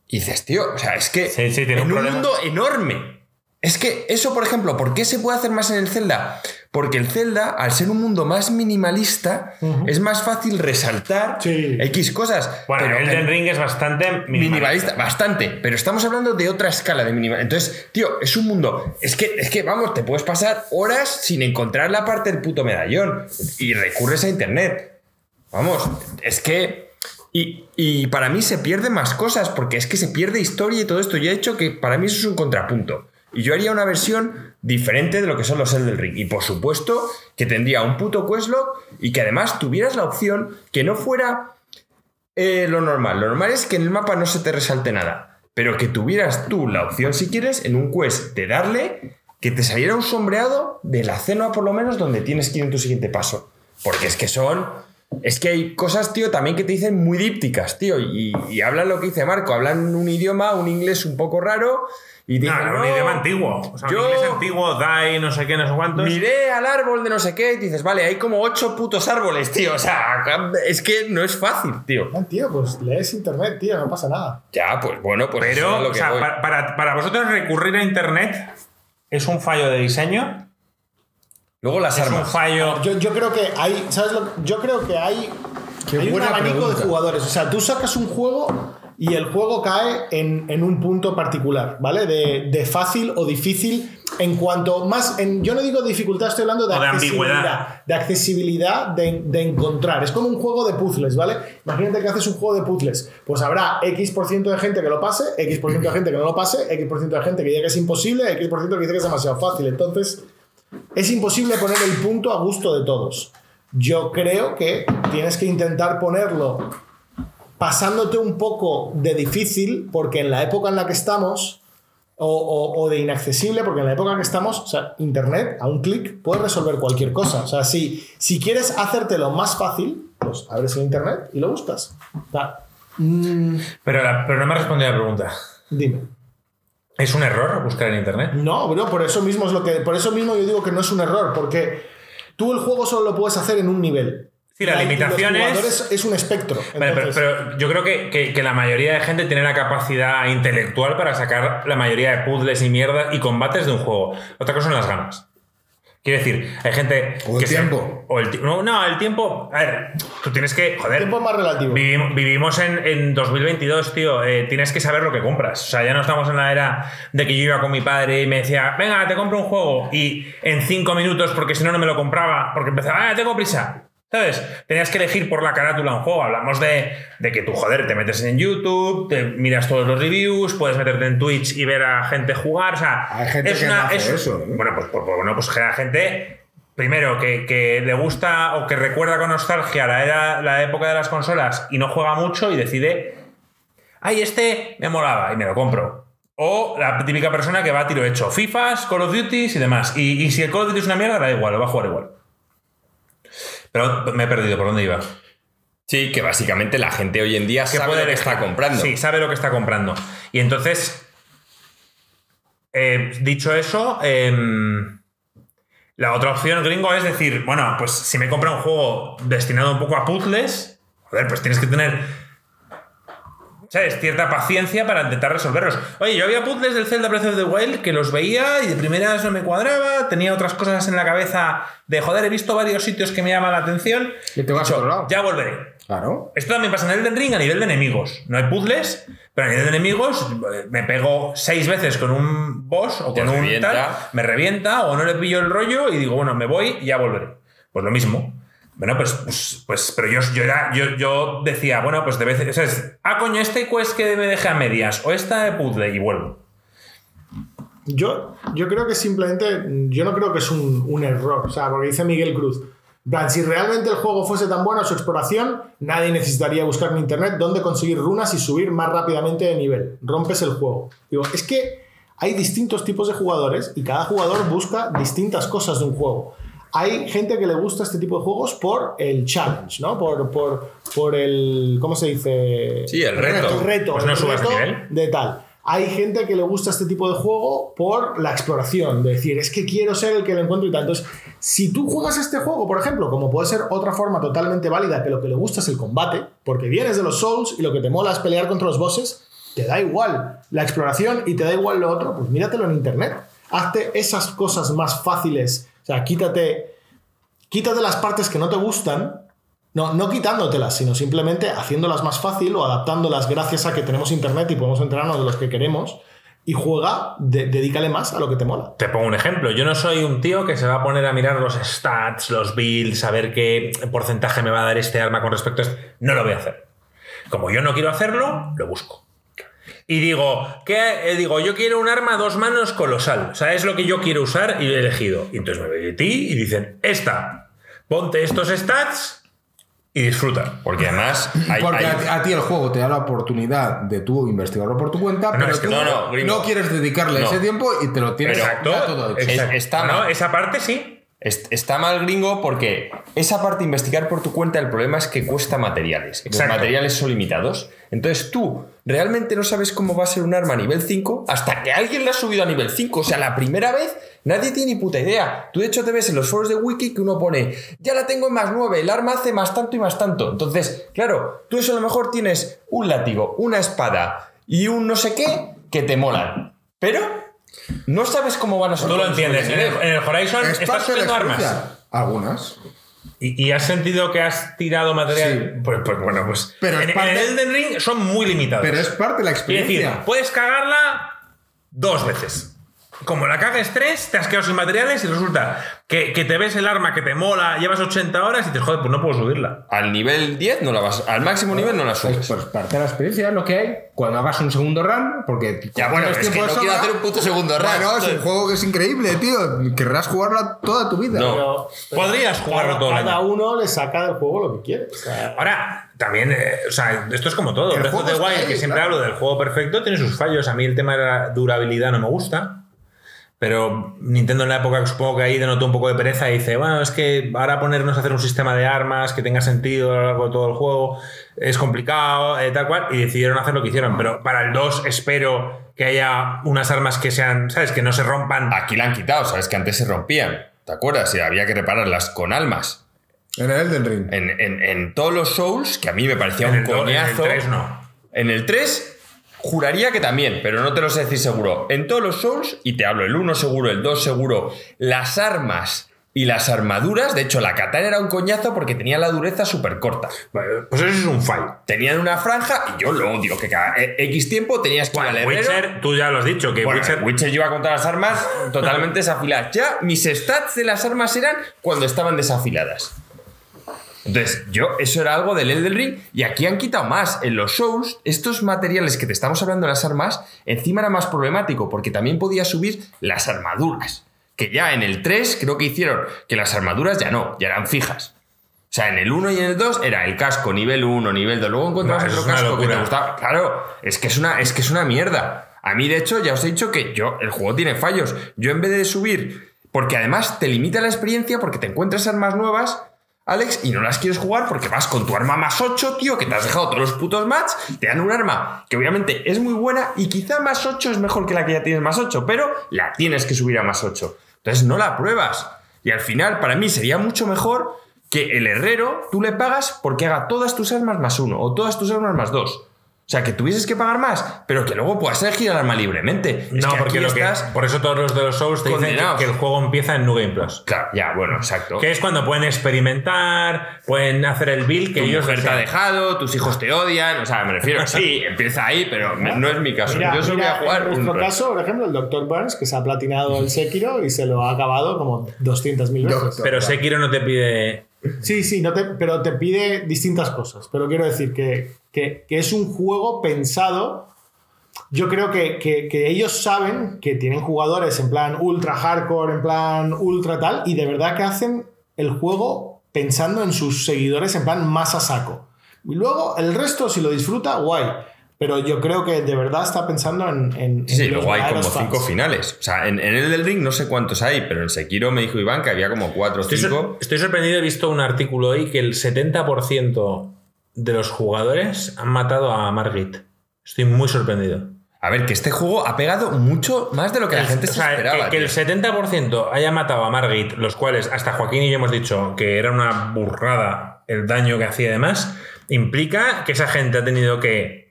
Y dices, tío, o sea, es que
Sí, sí, tiene
en
un
mundo enorme. Es que eso, por ejemplo, ¿por qué se puede hacer más en el Zelda? Porque el Zelda, al ser un mundo más minimalista, es más fácil resaltar
Sí.
X cosas.
Bueno,
pero
el Elden Ring es bastante minimalista.
Minimalista, bastante, pero estamos hablando de otra escala de minimal. Entonces, tío, es un mundo. Es que, es que, vamos, te puedes pasar horas sin encontrar la parte del puto medallón y recurres a internet. Vamos, es que. Y, y para mí se pierden más cosas, porque es que se pierde historia y todo esto. Yo he hecho que para mí eso es un contrapunto. Y yo haría una versión diferente de lo que son los Elden Ring. Y por supuesto que tendría un puto questlog y que además tuvieras la opción que no fuera eh, lo normal. Lo normal es que en el mapa no se te resalte nada. Pero que tuvieras tú la opción, si quieres, en un quest de darle, que te saliera un sombreado de la cena, por lo menos, donde tienes que ir en tu siguiente paso. Porque es que son. Es que hay cosas, tío, también que te dicen muy dípticas, tío. Y, y hablan lo que dice Marco, hablan un idioma, un inglés un poco raro. Y
No,
dicen,
era un
"No,
idioma antiguo. O sea,
yo-
un inglés antiguo, DAI, no sé qué, no sé cuántos.
Miré al árbol de no sé qué y dices, vale, hay como ocho putos árboles, tío. O sea, es que no es fácil, tío.
No, tío, pues lees internet, tío, no pasa nada.
Ya, pues bueno, pues eso es a
Pero, o sea, para, para vosotros recurrir a Internet es un fallo de diseño.
Luego las
Es un
armas.
fallo.
Yo, yo creo que hay, ¿sabes lo? Yo creo que hay
Qué
Hay un abanico
pregunta.
de jugadores. O sea, tú sacas un juego y el juego cae en, en un punto particular, ¿vale? De, de fácil o difícil. En cuanto más. En, yo no digo dificultad, estoy hablando de,
O de
accesibilidad.
ambigüedad.
De accesibilidad de, de encontrar. Es como un juego de puzzles, ¿vale? Imagínate que haces un juego de puzzles. Pues habrá X% de gente que lo pase, X% de gente que no lo pase, X% de gente que diga que es imposible, X% que dice que es demasiado fácil. Entonces, es imposible poner el punto a gusto de todos. Yo creo que tienes que intentar ponerlo pasándote un poco de difícil, porque en la época en la que estamos, o, o- o de inaccesible, porque en la época en la que estamos, o sea, Internet, a un clic, puedes resolver cualquier cosa. O sea, si, si quieres hacértelo más fácil, pues abres el Internet y lo buscas. O sea, mm,
Pero, la- pero no me ha respondido la pregunta.
dime.
¿Es un error buscar en internet?
No, bro, por eso mismo es lo que. Por eso mismo yo digo que no es un error, porque tú el juego solo lo puedes hacer en un nivel.
Sí, la limitación es-
jugadores es un espectro.
Vale, pero, yo creo que, que- que la mayoría de gente tiene la capacidad intelectual para sacar la mayoría de puzzles y mierda y combates de un juego. Otra cosa son las ganas. Quiero decir, hay gente.
O el
que se-
tiempo.
o el no, no, el tiempo. A ver, tú tienes que. Joder.
tiempo es más relativo.
Vivim- vivimos en, en 2022, tío. eh, tienes que saber lo que compras. O sea, ya no estamos en la era de que yo iba con mi padre y me decía, venga, te compro un juego. Y en cinco minutos, porque si no, no me lo compraba. Porque empezaba, ah, tengo prisa. ¿Sabes? Tenías que elegir por la carátula un juego. Hablamos de, de que tú, joder, te metes en YouTube, te miras todos los reviews, puedes meterte en Twitch y ver a gente jugar. O sea,
Hay gente
es
que
una.
no hace
es-
eso, ¿eh?
Bueno, pues, pues, bueno, pues la gente primero, que, que le gusta o que recuerda con nostalgia la, era, la época de las consolas y no juega mucho y decide, ay, este me molaba y me lo compro. O la típica persona que va a tiro hecho, FIFAs, Call of Duty y demás. Y, y si el Call of Duty es una mierda, da igual, lo va a jugar igual. Pero me he perdido, ¿por dónde iba?
Sí, que básicamente la gente hoy en día sabe
puede
lo que está comprando.
Sí, sabe lo que está comprando. Y entonces, eh, dicho eso, em, la otra opción gringo es decir, bueno, pues si me compra un juego destinado un poco a puzzles, joder, pues tienes que tener. ¿Sabes? Cierta paciencia para intentar resolverlos. Oye, yo había puzzles del Zelda Breath of the Wild que los veía y de primeras no me cuadraba, tenía otras cosas en la cabeza de joder, he visto varios sitios que me llaman la atención.
Y te vas a
Dicho,
otro lado.
Ya volveré.
Claro.
Esto también pasa en Elden Ring a nivel de enemigos. No hay puzzles, pero a nivel de enemigos eh, me pego seis veces con un boss o
Te
con un
revienta.
tal, me revienta o no le pillo el rollo y digo, bueno, me voy y ya volveré. Pues lo mismo. Bueno, pues, pues, pues pero yo, yo, era- yo, yo decía, bueno, pues de veces, es, ah, coño, este quest que me dejé a medias o esta de puzzle y vuelvo.
Yo, yo creo que simplemente. Yo no creo que es un, error. O sea, porque dice Miguel Cruz. Si realmente el juego fuese tan bueno su exploración, nadie necesitaría buscar en internet dónde conseguir runas y subir más rápidamente de nivel. Rompes el juego. Digo, es que hay distintos tipos de jugadores y cada jugador busca distintas cosas de un juego. Hay gente que le gusta este tipo de juegos por el challenge, ¿no? Por, por, por el. ¿Cómo se dice?
Sí, el reto.
El reto.
Pues no
el
subas
reto
nivel.
de tal. Hay gente que le gusta este tipo de juego por la exploración, de decir, es que quiero ser el que lo encuentro y tal. Entonces, si tú juegas este juego, por ejemplo, como puede ser otra forma totalmente válida, que lo que le gusta es el combate, porque vienes de los Souls y lo que te mola es pelear contra los bosses, te da igual la exploración y te da igual lo otro, pues míratelo en internet. Hazte esas cosas más fáciles. Sea, quítate, las partes que no te gustan no, no quitándotelas, sino simplemente haciéndolas más fácil o adaptándolas gracias a que tenemos internet y podemos enterarnos de los que queremos. Y juega, de- dedícale más a lo que te mola.
Te pongo un ejemplo. Yo no soy un tío que se va a poner a mirar los stats, los builds, a ver qué porcentaje me va a dar este arma con respecto a esto. No lo voy a hacer. Como yo no quiero hacerlo, lo busco. Y digo, ¿qué? Eh, digo, yo quiero un arma a dos manos colosal. O sea, es lo que yo quiero usar y lo he elegido. Y entonces me voy de ti y dicen, esta, ponte estos stats y disfruta.
Porque además hay,
Porque
hay-
a, a ti el juego te da la oportunidad de tú investigarlo por tu cuenta,
No,
pero
es que
tú
no,
quieres dedicarle
No.
ese tiempo y te lo tienes
Exacto.
todo hecho.
Es- está
No,
mal.
esa parte sí.
Est- Está mal gringo porque esa parte de investigar por tu cuenta, el problema es que cuesta materiales. Los materiales son limitados. Entonces tú realmente no sabes cómo va a ser un arma a nivel 5 hasta que alguien la ha subido a nivel 5. O sea, la primera vez nadie tiene ni puta idea. Tú de hecho te ves en los foros de wiki que uno pone, ya la tengo en más 9, el arma hace más tanto y más tanto. Entonces, claro, tú eso a lo mejor tienes un látigo, una espada y un no sé qué que te molan. Pero no sabes cómo van a ser
Tú lo entiendes. En el, en el Horizon
Es
estás subiendo armas.
Algunas.
¿Y, y has sentido que has tirado material?
Sí.
Pues, pues bueno, pues.
Pero
en, en
parte-
el Elden Ring son muy limitados.
Pero es parte de la
Es decir,
experiencia.
puedes cagarla dos veces. Como la cagues tres, te has quedado sin materiales y resulta que, que te ves el arma que te mola, llevas 80 horas y dices, joder, pues no puedo subirla.
Al nivel 10 no la vas. Al máximo nivel no la
Pues,
subes.
pues parte de la experiencia es lo que hay cuando hagas un segundo run, porque
Ya, bueno, es que no
de
quiero
sobra.
hacer un puto segundo run.
Bueno, es un juego que es increíble, tío. Querrás jugarlo toda tu vida.
No.
Pero- pero
Podrías jugarlo todo
Cada uno le saca del juego lo que quiere. O sea,
Ahora, también, eh, o sea, esto es como todo.
El juego
the
está
Wild,
ahí,
que siempre
claro.
hablo del juego perfecto, tiene sus fallos. A mí el tema de la durabilidad no me gusta. Pero Nintendo en la época supongo que ahí denotó un poco de pereza y dice, bueno, es que ahora ponernos a hacer un sistema de armas que tenga sentido a lo largo de todo el juego es complicado, eh, tal cual, y decidieron hacer lo que hicieron. Pero para el 2 espero que haya unas armas que sean, ¿sabes? Que no se rompan.
Aquí la han quitado, sabes que antes se rompían. ¿Te acuerdas? Y había que repararlas con almas.
En el Elden Ring.
En, en- en todos los Souls, que a mí me parecía
En
un
el, do- en el
coñazo.
3 no.
En el 3, juraría que también, pero no te lo sé decir seguro. En todos los Souls, y te hablo el 1 seguro, el 2 seguro, las armas y las armaduras, de hecho, la katana era un coñazo porque tenía la dureza súper corta.
Pues eso es un fallo.
Tenían una franja y yo lo odio, que cada eh, X tiempo tenías que ir al
Bueno. Witcher, tú ya lo has dicho, que
Bueno,
Witcher,
Witcher, lleva contra las armas totalmente <laughs> desafiladas. Ya mis stats de las armas eran cuando estaban desafiladas. Entonces, yo, eso era algo del Elden Ring y aquí han quitado más. En los Souls, estos materiales que te estamos hablando de las armas, encima era más problemático porque también podías subir las armaduras. Que ya en el 3 creo que hicieron que las armaduras ya no, ya eran fijas. O sea, en el 1 y en el 2 era el casco nivel 1, nivel 2. Luego encontrabas
No,
otro casco que te gustaba. Claro, es que es una, es que es una mierda. A mí, de hecho, ya os he dicho que yo, el juego tiene fallos. Yo en vez de subir, porque además te limita la experiencia porque te encuentras armas nuevas, Alex, y no las quieres jugar porque vas con tu arma más 8, tío, que te has dejado todos los putos match, te dan un arma que obviamente es muy buena y quizá más 8 es mejor que la que ya tienes más 8, pero la tienes que subir a más 8. Entonces no la pruebas. Y al final, para mí sería mucho mejor que el herrero tú le pagas porque haga todas tus armas más uno o todas tus armas más dos. O sea, que tuvieses que pagar más, pero que luego puedas elegir el arma libremente. Es
no,
que
porque lo que,
estás...
por eso todos los de los Souls te dicen que, que el juego empieza en New Game Plus.
Claro, ya, bueno, exacto.
Que es cuando pueden experimentar, pueden hacer el build que
tu
ellos
mujer te ha dejado, tus hijos te odian, o sea, me refiero, <laughs> sí, empieza ahí, pero no es mi caso.
Mira,
Yo solo voy a jugar
en nuestro caso, por ejemplo, el Dr. Burns, que se ha platinado el Sekiro y se lo ha acabado como 200.000 veces.
Pero Sekiro no te pide.
Sí, sí, no te, pero te pide distintas cosas. Pero quiero decir que, que- que es un juego pensado. Yo creo que, que- ellos saben que tienen jugadores en plan ultra hardcore, en plan ultra tal, y de verdad que hacen el juego pensando en sus seguidores en plan más a saco. Y luego el resto, si lo disfruta, guay. Pero yo creo que de verdad está pensando en. en
Sí,
en
luego hay como cinco
fans.
finales. O sea, en, en el del ring no sé cuántos hay, pero en Sekiro me dijo Iván que había como cuatro o
Estoy, sor-
cinco.
estoy sorprendido, he visto un artículo hoy que el 70% de los jugadores han matado a Margit. Estoy muy sorprendido.
A ver, que este juego ha pegado mucho más de lo que la gente
o
se
sea,
esperaba.
que, que el
tío.
70% haya matado a Margit, los cuales hasta Joaquín y yo hemos dicho que era una burrada el daño que hacía y demás, implica que esa gente ha tenido que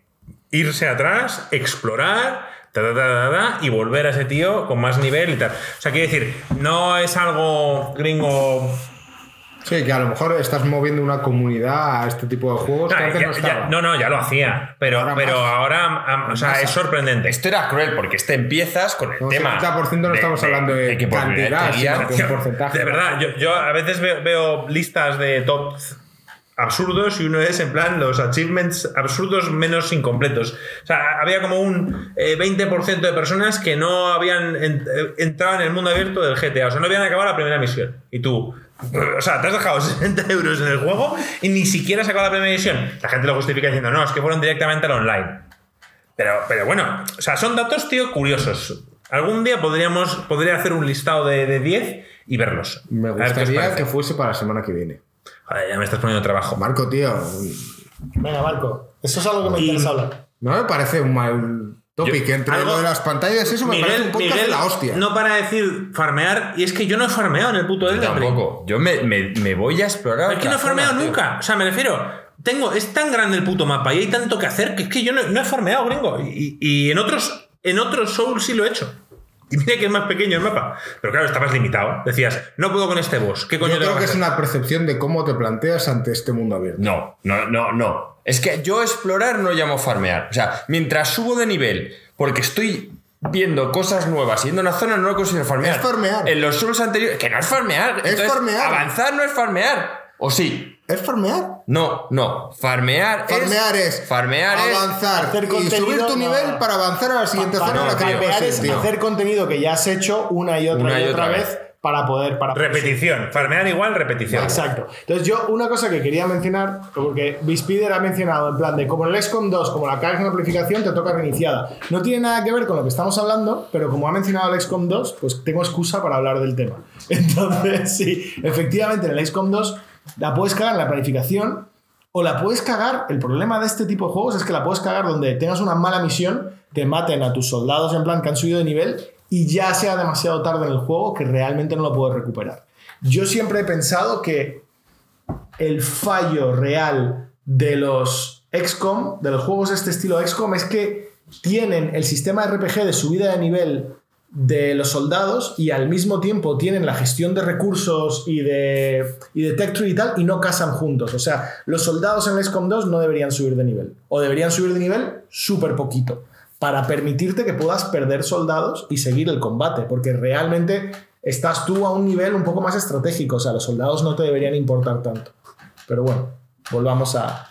irse atrás, explorar, ta, ta, ta, ta, ta, y volver a ese tío con más nivel y tal. O sea, quiero decir, no es algo gringo.
Sí, que a lo mejor estás moviendo una comunidad a este tipo de juegos que
No,
antes
ya-
no
ya-
estaba.
no, no, ya lo hacía. Pero
Ahora
pero
más.
ahora, o sea,
Masa.
es sorprendente.
Esto era cruel porque este empiezas con el
No,
tema.
70% no estamos hablando de
por
cantidad, sino que un porcentaje.
De verdad, yo, yo a veces veo, veo listas de top absurdos y uno es en plan los achievements absurdos menos incompletos. O sea, había como un eh, 20% de personas que no habían eh, entrado en el mundo abierto del GTA, o sea, no habían acabado la primera misión. Y tú, <laughs> o sea, te has dejado <laughs> 60 euros en el juego y ni siquiera has acabado la primera misión. La gente lo justifica diciendo, no, es que fueron directamente al online. Pero, pero bueno, o sea, son datos, tío, curiosos. Algún día podríamos, podría hacer un listado de, de 10 y verlos.
Me
ver
gustaría que fuese para la semana que viene.
Joder, ya me estás poniendo trabajo.
Marco, tío,
Venga, Marco. Eso es algo que me
Y-
interesa hablar.
no me parece un mal topic.
Yo-
Entre
algo-
lo de las pantallas, eso me parece un podcast de la hostia.
no para decir farmear, y es que yo no he farmeado en el puto Elden Ring.
tampoco. Yo me, me- me voy a explorar.
Es que no he farmeado
zona, tío.
nunca. O sea, me refiero. Tengo, es tan grande el puto mapa y hay tanto que hacer que es que yo no, no he farmeado, gringo. Y, y en otros. En otros Souls sí lo he hecho. Y mira que es más pequeño el mapa. Pero claro, estabas limitado. Decías, no puedo con este boss. ¿Qué coño
Yo creo que es una percepción de cómo te planteas ante este mundo abierto.
No, no, no, no. Es que yo explorar no llamo farmear. O sea, mientras subo de nivel, porque estoy viendo cosas nuevas, yendo a una zona, no lo considero farmear.
Es farmear.
En los suelos anteriores, que no es farmear.
Es farmear.
Avanzar no es farmear. ¿O sí?
¿Es farmear?
No, no. Farmear,
Farmear es,
Farmear es.
avanzar
hacer
y
contenido,
subir tu
no.
nivel para avanzar a la siguiente
Pa-
zona quieres
farmear es
tío.
hacer contenido que ya has hecho una y otra
Una
y,
y
otra
otra
vez, para poder. Para
Repetición. Farmear igual, repetición.
Exacto. Entonces, yo una cosa que quería mencionar, porque Bispider ha mencionado en plan de como en el XCOM 2, como la carga de amplificación te toca reiniciada. No tiene nada que ver con lo que estamos hablando, pero como ha mencionado el XCOM 2, pues tengo excusa para hablar del tema. <laughs> Entonces, sí, efectivamente en el XCOM 2 la puedes cagar en la planificación o la puedes cagar. El problema de este tipo de juegos es que la puedes cagar donde tengas una mala misión, te maten a tus soldados en plan que han subido de nivel y ya sea demasiado tarde en el juego que realmente no lo puedes recuperar. Yo siempre he pensado que el fallo real de los XCOM, de los juegos de este estilo XCOM, es que tienen el sistema RPG de subida de nivel de los soldados y al mismo tiempo tienen la gestión de recursos y de, y de tech tree y tal y no casan juntos. O sea, los soldados en el XCOM 2 no deberían subir de nivel. O deberían subir de nivel súper poquito para permitirte que puedas perder soldados y seguir el combate. Porque realmente estás tú a un nivel un poco más estratégico. O sea, los soldados no te deberían importar tanto. Pero bueno, volvamos a...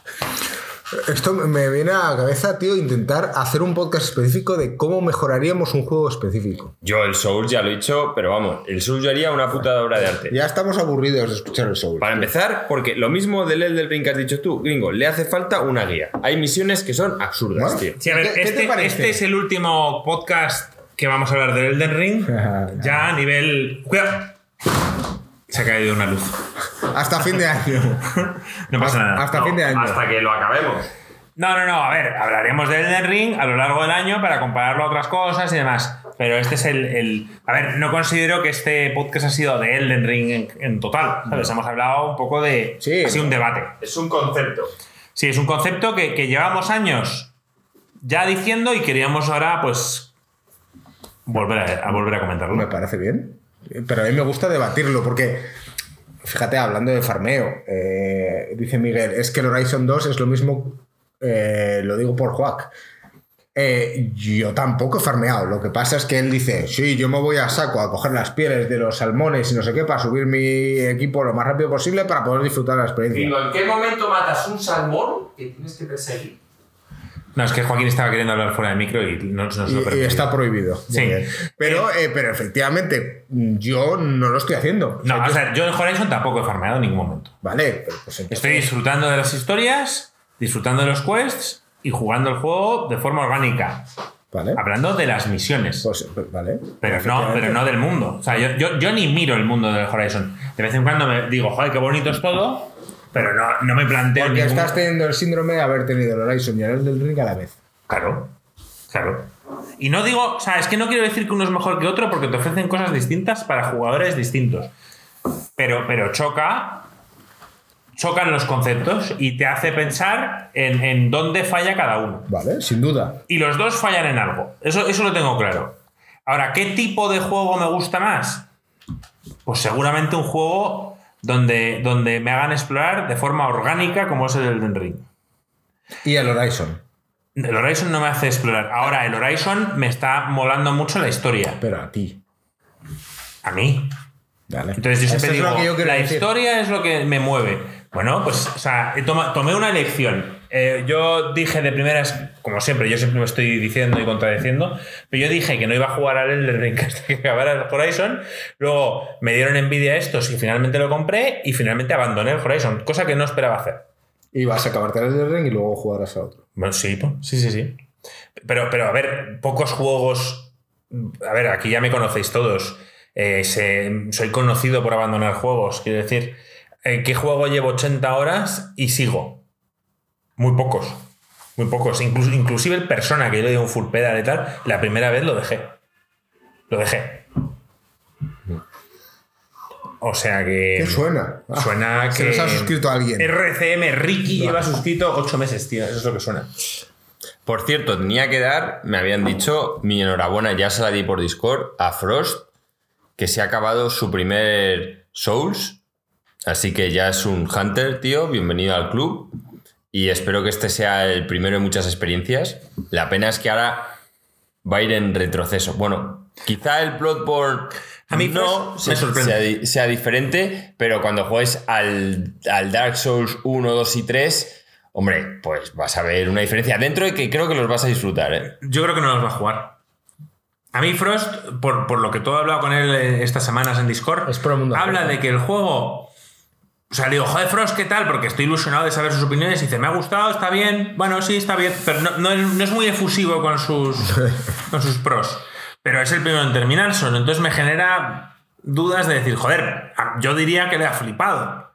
Esto me viene a la cabeza, tío, intentar hacer un podcast específico de cómo mejoraríamos un juego específico.
Yo el Souls ya lo he hecho, pero vamos, el Souls yo haría una puta obra de arte.
Ya estamos aburridos de escuchar el Soul.
Para empezar, porque lo mismo del Elden Ring que has dicho tú, gringo, le hace falta una guía. Hay misiones que son absurdas, tío.
Sí, a ver,
¿Qué- qué te
este,
parece?
este es el último podcast que vamos a hablar del Elden Ring. <laughs> ya a nivel. ¡Cuidado! Se ha caído una luz.
Hasta fin de año. <laughs>
No pasa nada.
hasta fin de año.
Hasta que lo acabemos.
No, no, no. A ver, hablaremos del Elden Ring a lo largo del año para compararlo a otras cosas y demás. Pero este es el. el- a ver, no considero que este podcast ha sido de Elden Ring en, en total. ¿sabes? Hemos hablado un poco de.
Sí.
Ha sido un debate.
Es un concepto.
Sí, es un concepto que, que llevamos años ya diciendo y queríamos ahora, pues. Volver a, a volver a comentarlo.
Me parece bien. Pero a mí me gusta debatirlo porque, fíjate, hablando de farmeo, eh, dice Miguel, es que el Horizon 2 es lo mismo, eh, lo digo por Juac. Eh, yo tampoco he farmeado. Lo que pasa es que él dice, sí, yo me voy a saco a coger las pieles de los salmones y no sé qué para subir mi equipo lo más rápido posible para poder disfrutar la experiencia.
Gringo, ¿en qué momento matas un salmón que tienes que perseguir?
No, es que Joaquín estaba queriendo hablar fuera de micro y no nos
Y,
lo
y
permitimos.
está prohibido.
Sí.
Pero, eh, pero efectivamente, yo no lo estoy haciendo.
No,
yo-
o sea, yo en Horizon tampoco he farmeado en ningún momento.
Vale, pero pues entonces-
Estoy disfrutando de las historias, disfrutando de los quests y jugando el juego de forma orgánica.
Vale.
Hablando de las misiones.
Pues, pues, vale.
Pero no, pero no del mundo. O sea, yo, yo, yo ni miro el mundo del Horizon. De vez en cuando me digo, joder, qué bonito es todo, pero no, no me planteo
Porque
ningún-
estás teniendo el síndrome de haber tenido el Horizon y el del Ring a la vez.
Claro, claro. Y no digo, o sea, es que no quiero decir que uno es mejor que otro porque te ofrecen cosas distintas para jugadores distintos. Pero, pero choca, chocan los conceptos y te hace pensar en, en dónde falla cada uno.
Vale, sin duda.
Y los dos fallan en algo. Eso, eso lo tengo claro. Ahora, ¿qué tipo de juego me gusta más? Pues seguramente un juego donde, donde me hagan explorar de forma orgánica como es el Elden Ring.
Y el Horizon.
El Horizon no me hace explorar. Ahora, el Horizon me está molando mucho la historia.
Pero a ti.
A mí.
Vale.
Entonces yo siempre digo,
yo
la
decir.
historia es lo que me mueve. Bueno, pues, o sea, tomé una elección. Eh, yo dije de primeras, como siempre, yo siempre me estoy diciendo y contradiciendo, pero yo dije que no iba a jugar al Elden Ring <laughs> hasta que acabara el Horizon. Luego me dieron envidia estos y finalmente lo compré y finalmente abandoné el Horizon, cosa que no esperaba hacer.
Y vas a acabarte el del Ring y luego jugarás a otro.
Bueno, sí, sí, sí, sí. Pero, pero a ver, pocos juegos. A ver, aquí ya me conocéis todos. Eh, se- soy conocido por abandonar juegos. Quiero decir, eh, ¿qué juego llevo 80 horas y sigo? Muy pocos. Muy pocos. Incluso, inclusive el Persona, que yo le di un full pedal y tal, la primera vez lo dejé. Lo dejé. O sea que.
¿Qué suena? Ah,
Suena
Se
que.
nos ha suscrito alguien.
RCM Ricky lleva suscrito 8 meses, tío. Eso es lo que suena.
Por cierto, tenía que dar, me habían dicho, mi enhorabuena, ya se la di por Discord, a Frost, que se ha acabado su primer Souls. Así que ya es un Hunter, tío. Bienvenido al club. Y espero que este sea el primero de muchas experiencias. La pena es que ahora va a ir en retroceso. Bueno, quizá el Bloodborne
A mí
no
me
sea,
sorprende.
sea di- sea diferente, pero cuando juegues al, al Dark Souls 1, 2 y 3, hombre, pues vas a ver una diferencia dentro de que creo que los vas a disfrutar. ¿eh?
Yo creo que no los va a jugar. A mí Frost, por, por lo que todo he hablado con él eh, estas semanas en Discord,
Es
habla de que el juego... O sea, le digo, joder, Frost, ¿qué tal? Porque estoy ilusionado de saber sus opiniones. Y dice, me ha gustado, está bien. Bueno, sí, está bien. Pero no, no es- no es muy efusivo con sus, <laughs> con sus pros. Pero es el primero en terminar solo. Entonces me genera dudas de decir, joder, yo diría que le ha flipado.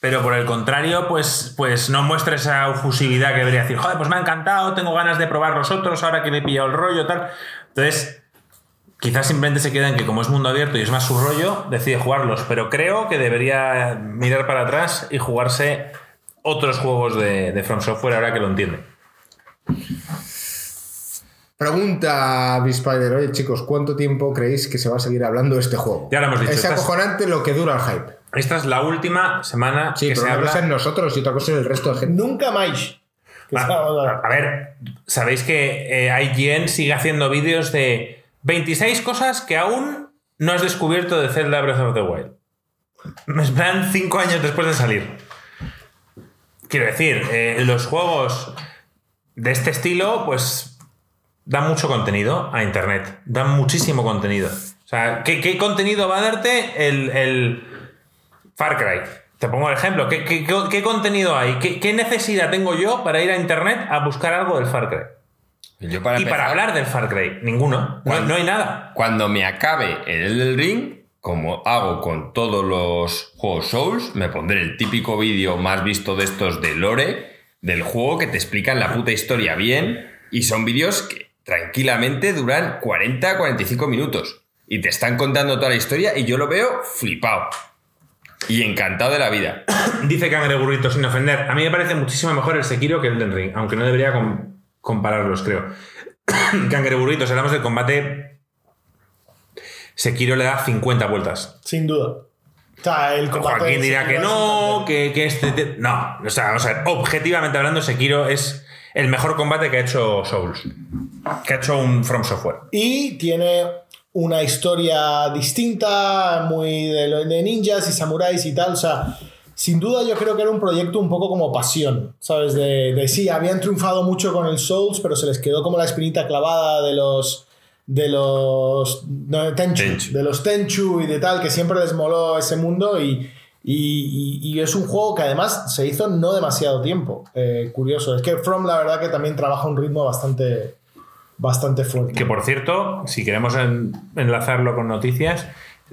Pero por el contrario, pues, pues no muestra esa efusividad que debería decir, joder, pues me ha encantado, tengo ganas de probar los otros ahora que le he pillado el rollo, tal. Entonces, quizás simplemente se queda en que como es mundo abierto y es más su rollo, decide jugarlos. Pero creo que debería mirar para atrás y jugarse otros juegos de, de From Software ahora que lo entiende.
Pregunta Spider, oye chicos, ¿cuánto tiempo creéis que se va a seguir hablando de este juego?
Ya lo hemos dicho,
Es
estás-
acojonante lo que dura el hype.
Esta es la última semana
Sí,
que
pero
se
una
habla...
cosa es nosotros y otra cosa es el resto de gente.
Nunca más.
A ver, sabéis que eh, IGN sigue haciendo vídeos de 26 cosas que aún no has descubierto de Zelda Breath of the Wild. Me esperan 5 años después de salir. Quiero decir, eh, los juegos de este estilo, pues dan mucho contenido a internet. Dan muchísimo contenido. O sea, ¿qué, contenido va a darte el, Far Cry? Te pongo el ejemplo. ¿Qué, contenido hay? ¿Qué, qué necesidad tengo yo para ir a internet a buscar algo del Far Cry?
Yo para
y para hablar del Far Cry, ninguno. No, hay nada.
Cuando me acabe el Elden Ring, como hago con todos los juegos Souls, me pondré el típico vídeo más visto de estos de Lore del juego que te explican la puta historia bien y son vídeos que tranquilamente duran 40-45 minutos y te están contando toda la historia y yo lo veo flipado y encantado de la vida. <coughs>
Dice Cangreburrito sin ofender. A mí me parece muchísimo mejor el Sekiro que el Elden Ring, aunque no debería com- compararlos, creo. <coughs> Cangreburrito, si hablamos del combate, Sekiro le da 50 vueltas.
Sin duda. O sea, el combate
Joaquín dirá que no, que, que este... te- No, o sea, vamos a ver, objetivamente hablando, Sekiro es el mejor combate que ha hecho Souls. Que ha hecho un From Software.
Y tiene una historia distinta, muy de, de ninjas y samuráis y tal. O sea, sin duda yo creo que era un proyecto un poco como pasión, ¿sabes? De, de sí, habían triunfado mucho con el Souls, pero se les quedó como la espinita clavada de los de los no, Tenchu,
Tenchu.
de los Tenchu y de tal, que siempre les moló ese mundo y, y, y- y es un juego que además se hizo no demasiado tiempo. Eh, curioso, es que From la verdad que también trabaja un ritmo bastante, bastante fuerte.
Que por cierto, si queremos en- enlazarlo con noticias,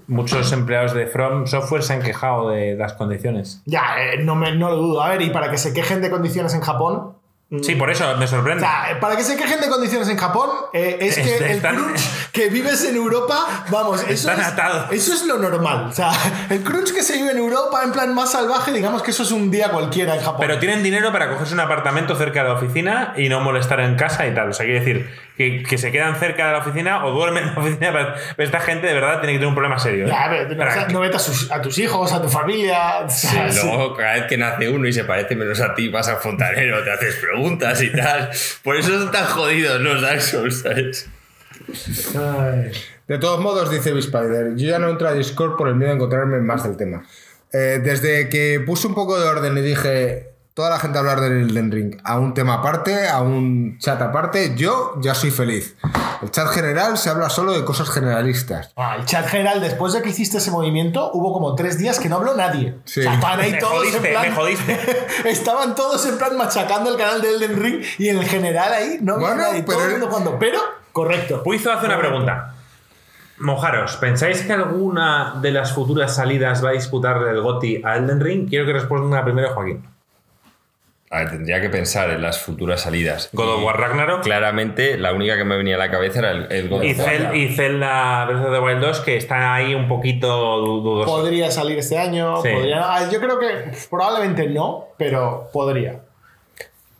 muchos empleados de From Software se han quejado de las condiciones.
Ya, eh, no, me, no lo dudo. A ver, y para que se quejen de condiciones en Japón.
Sí, por eso me
O
sorprende.
sea, eh, para que se quejen de condiciones en Japón, eh, es que el
Están-
crunch que vives en Europa, vamos, <laughs> eso
Están
es,
atados.
eso es lo normal. O sea, el crunch que se vive en Europa en plan más salvaje, digamos que eso es un día cualquiera en Japón.
Pero tienen dinero para cogerse un apartamento cerca de la oficina y no molestar en casa y tal. O sea, quiere decir que, que se quedan cerca de la oficina o duermen en la oficina. Pero pero esta gente de verdad tiene que tener un problema serio. ¿eh?
Ya, a ver, no, o sea, no vete a, sus- a tus hijos, a tu familia. o sea, sí.
Luego, cada vez que nace uno y se parece menos a ti, vas al fontanero, te haces preguntas y tal. Por eso son tan jodidos los Dark Souls, ¿sabes?
Ay.
De todos modos, dice Spider, yo ya no entro a Discord por el miedo a encontrarme más del tema. Eh, desde que puse un poco de orden y dije toda la gente a hablar del Elden Ring a un tema aparte, a un chat aparte, yo ya soy feliz. El chat general se habla solo de cosas generalistas.
Ah, el chat general, después de que hiciste ese movimiento, hubo como tres días que no habló nadie.
Sí.
O sea, estaban ahí <laughs>
Me
todos
jodiste,
en plan.
me jodiste. <laughs>
estaban todos en plan machacando el canal de Elden Ring y en el general ahí no
Bueno,
nadie. Todo
pero-
el mundo jugando. Pero, correcto.
Puizo hace una pregunta. Mojaros, ¿pensáis que alguna de las futuras salidas va a disputar el GOTI a Elden Ring? Quiero que responda primero Joaquín.
A ver, tendría que pensar en las futuras salidas.
God of War Ragnarok
Claramente, la única que me venía a la cabeza era el, el God
y,
of War.
Zel- y Zelda Breath of the Wild 2, que está ahí un poquito du- dudoso.
Podría salir este año.
Sí.
podría- yo creo que probablemente no, pero podría.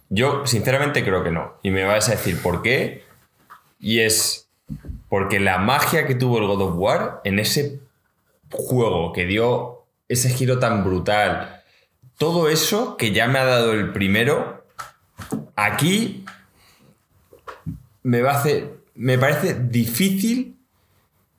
Yo, sinceramente, creo que no. Y me vas a decir por qué. Y es porque la magia que tuvo el God of War en ese juego que dio ese giro tan brutal, todo eso que ya me ha dado el primero, aquí me va a hacer. Me parece difícil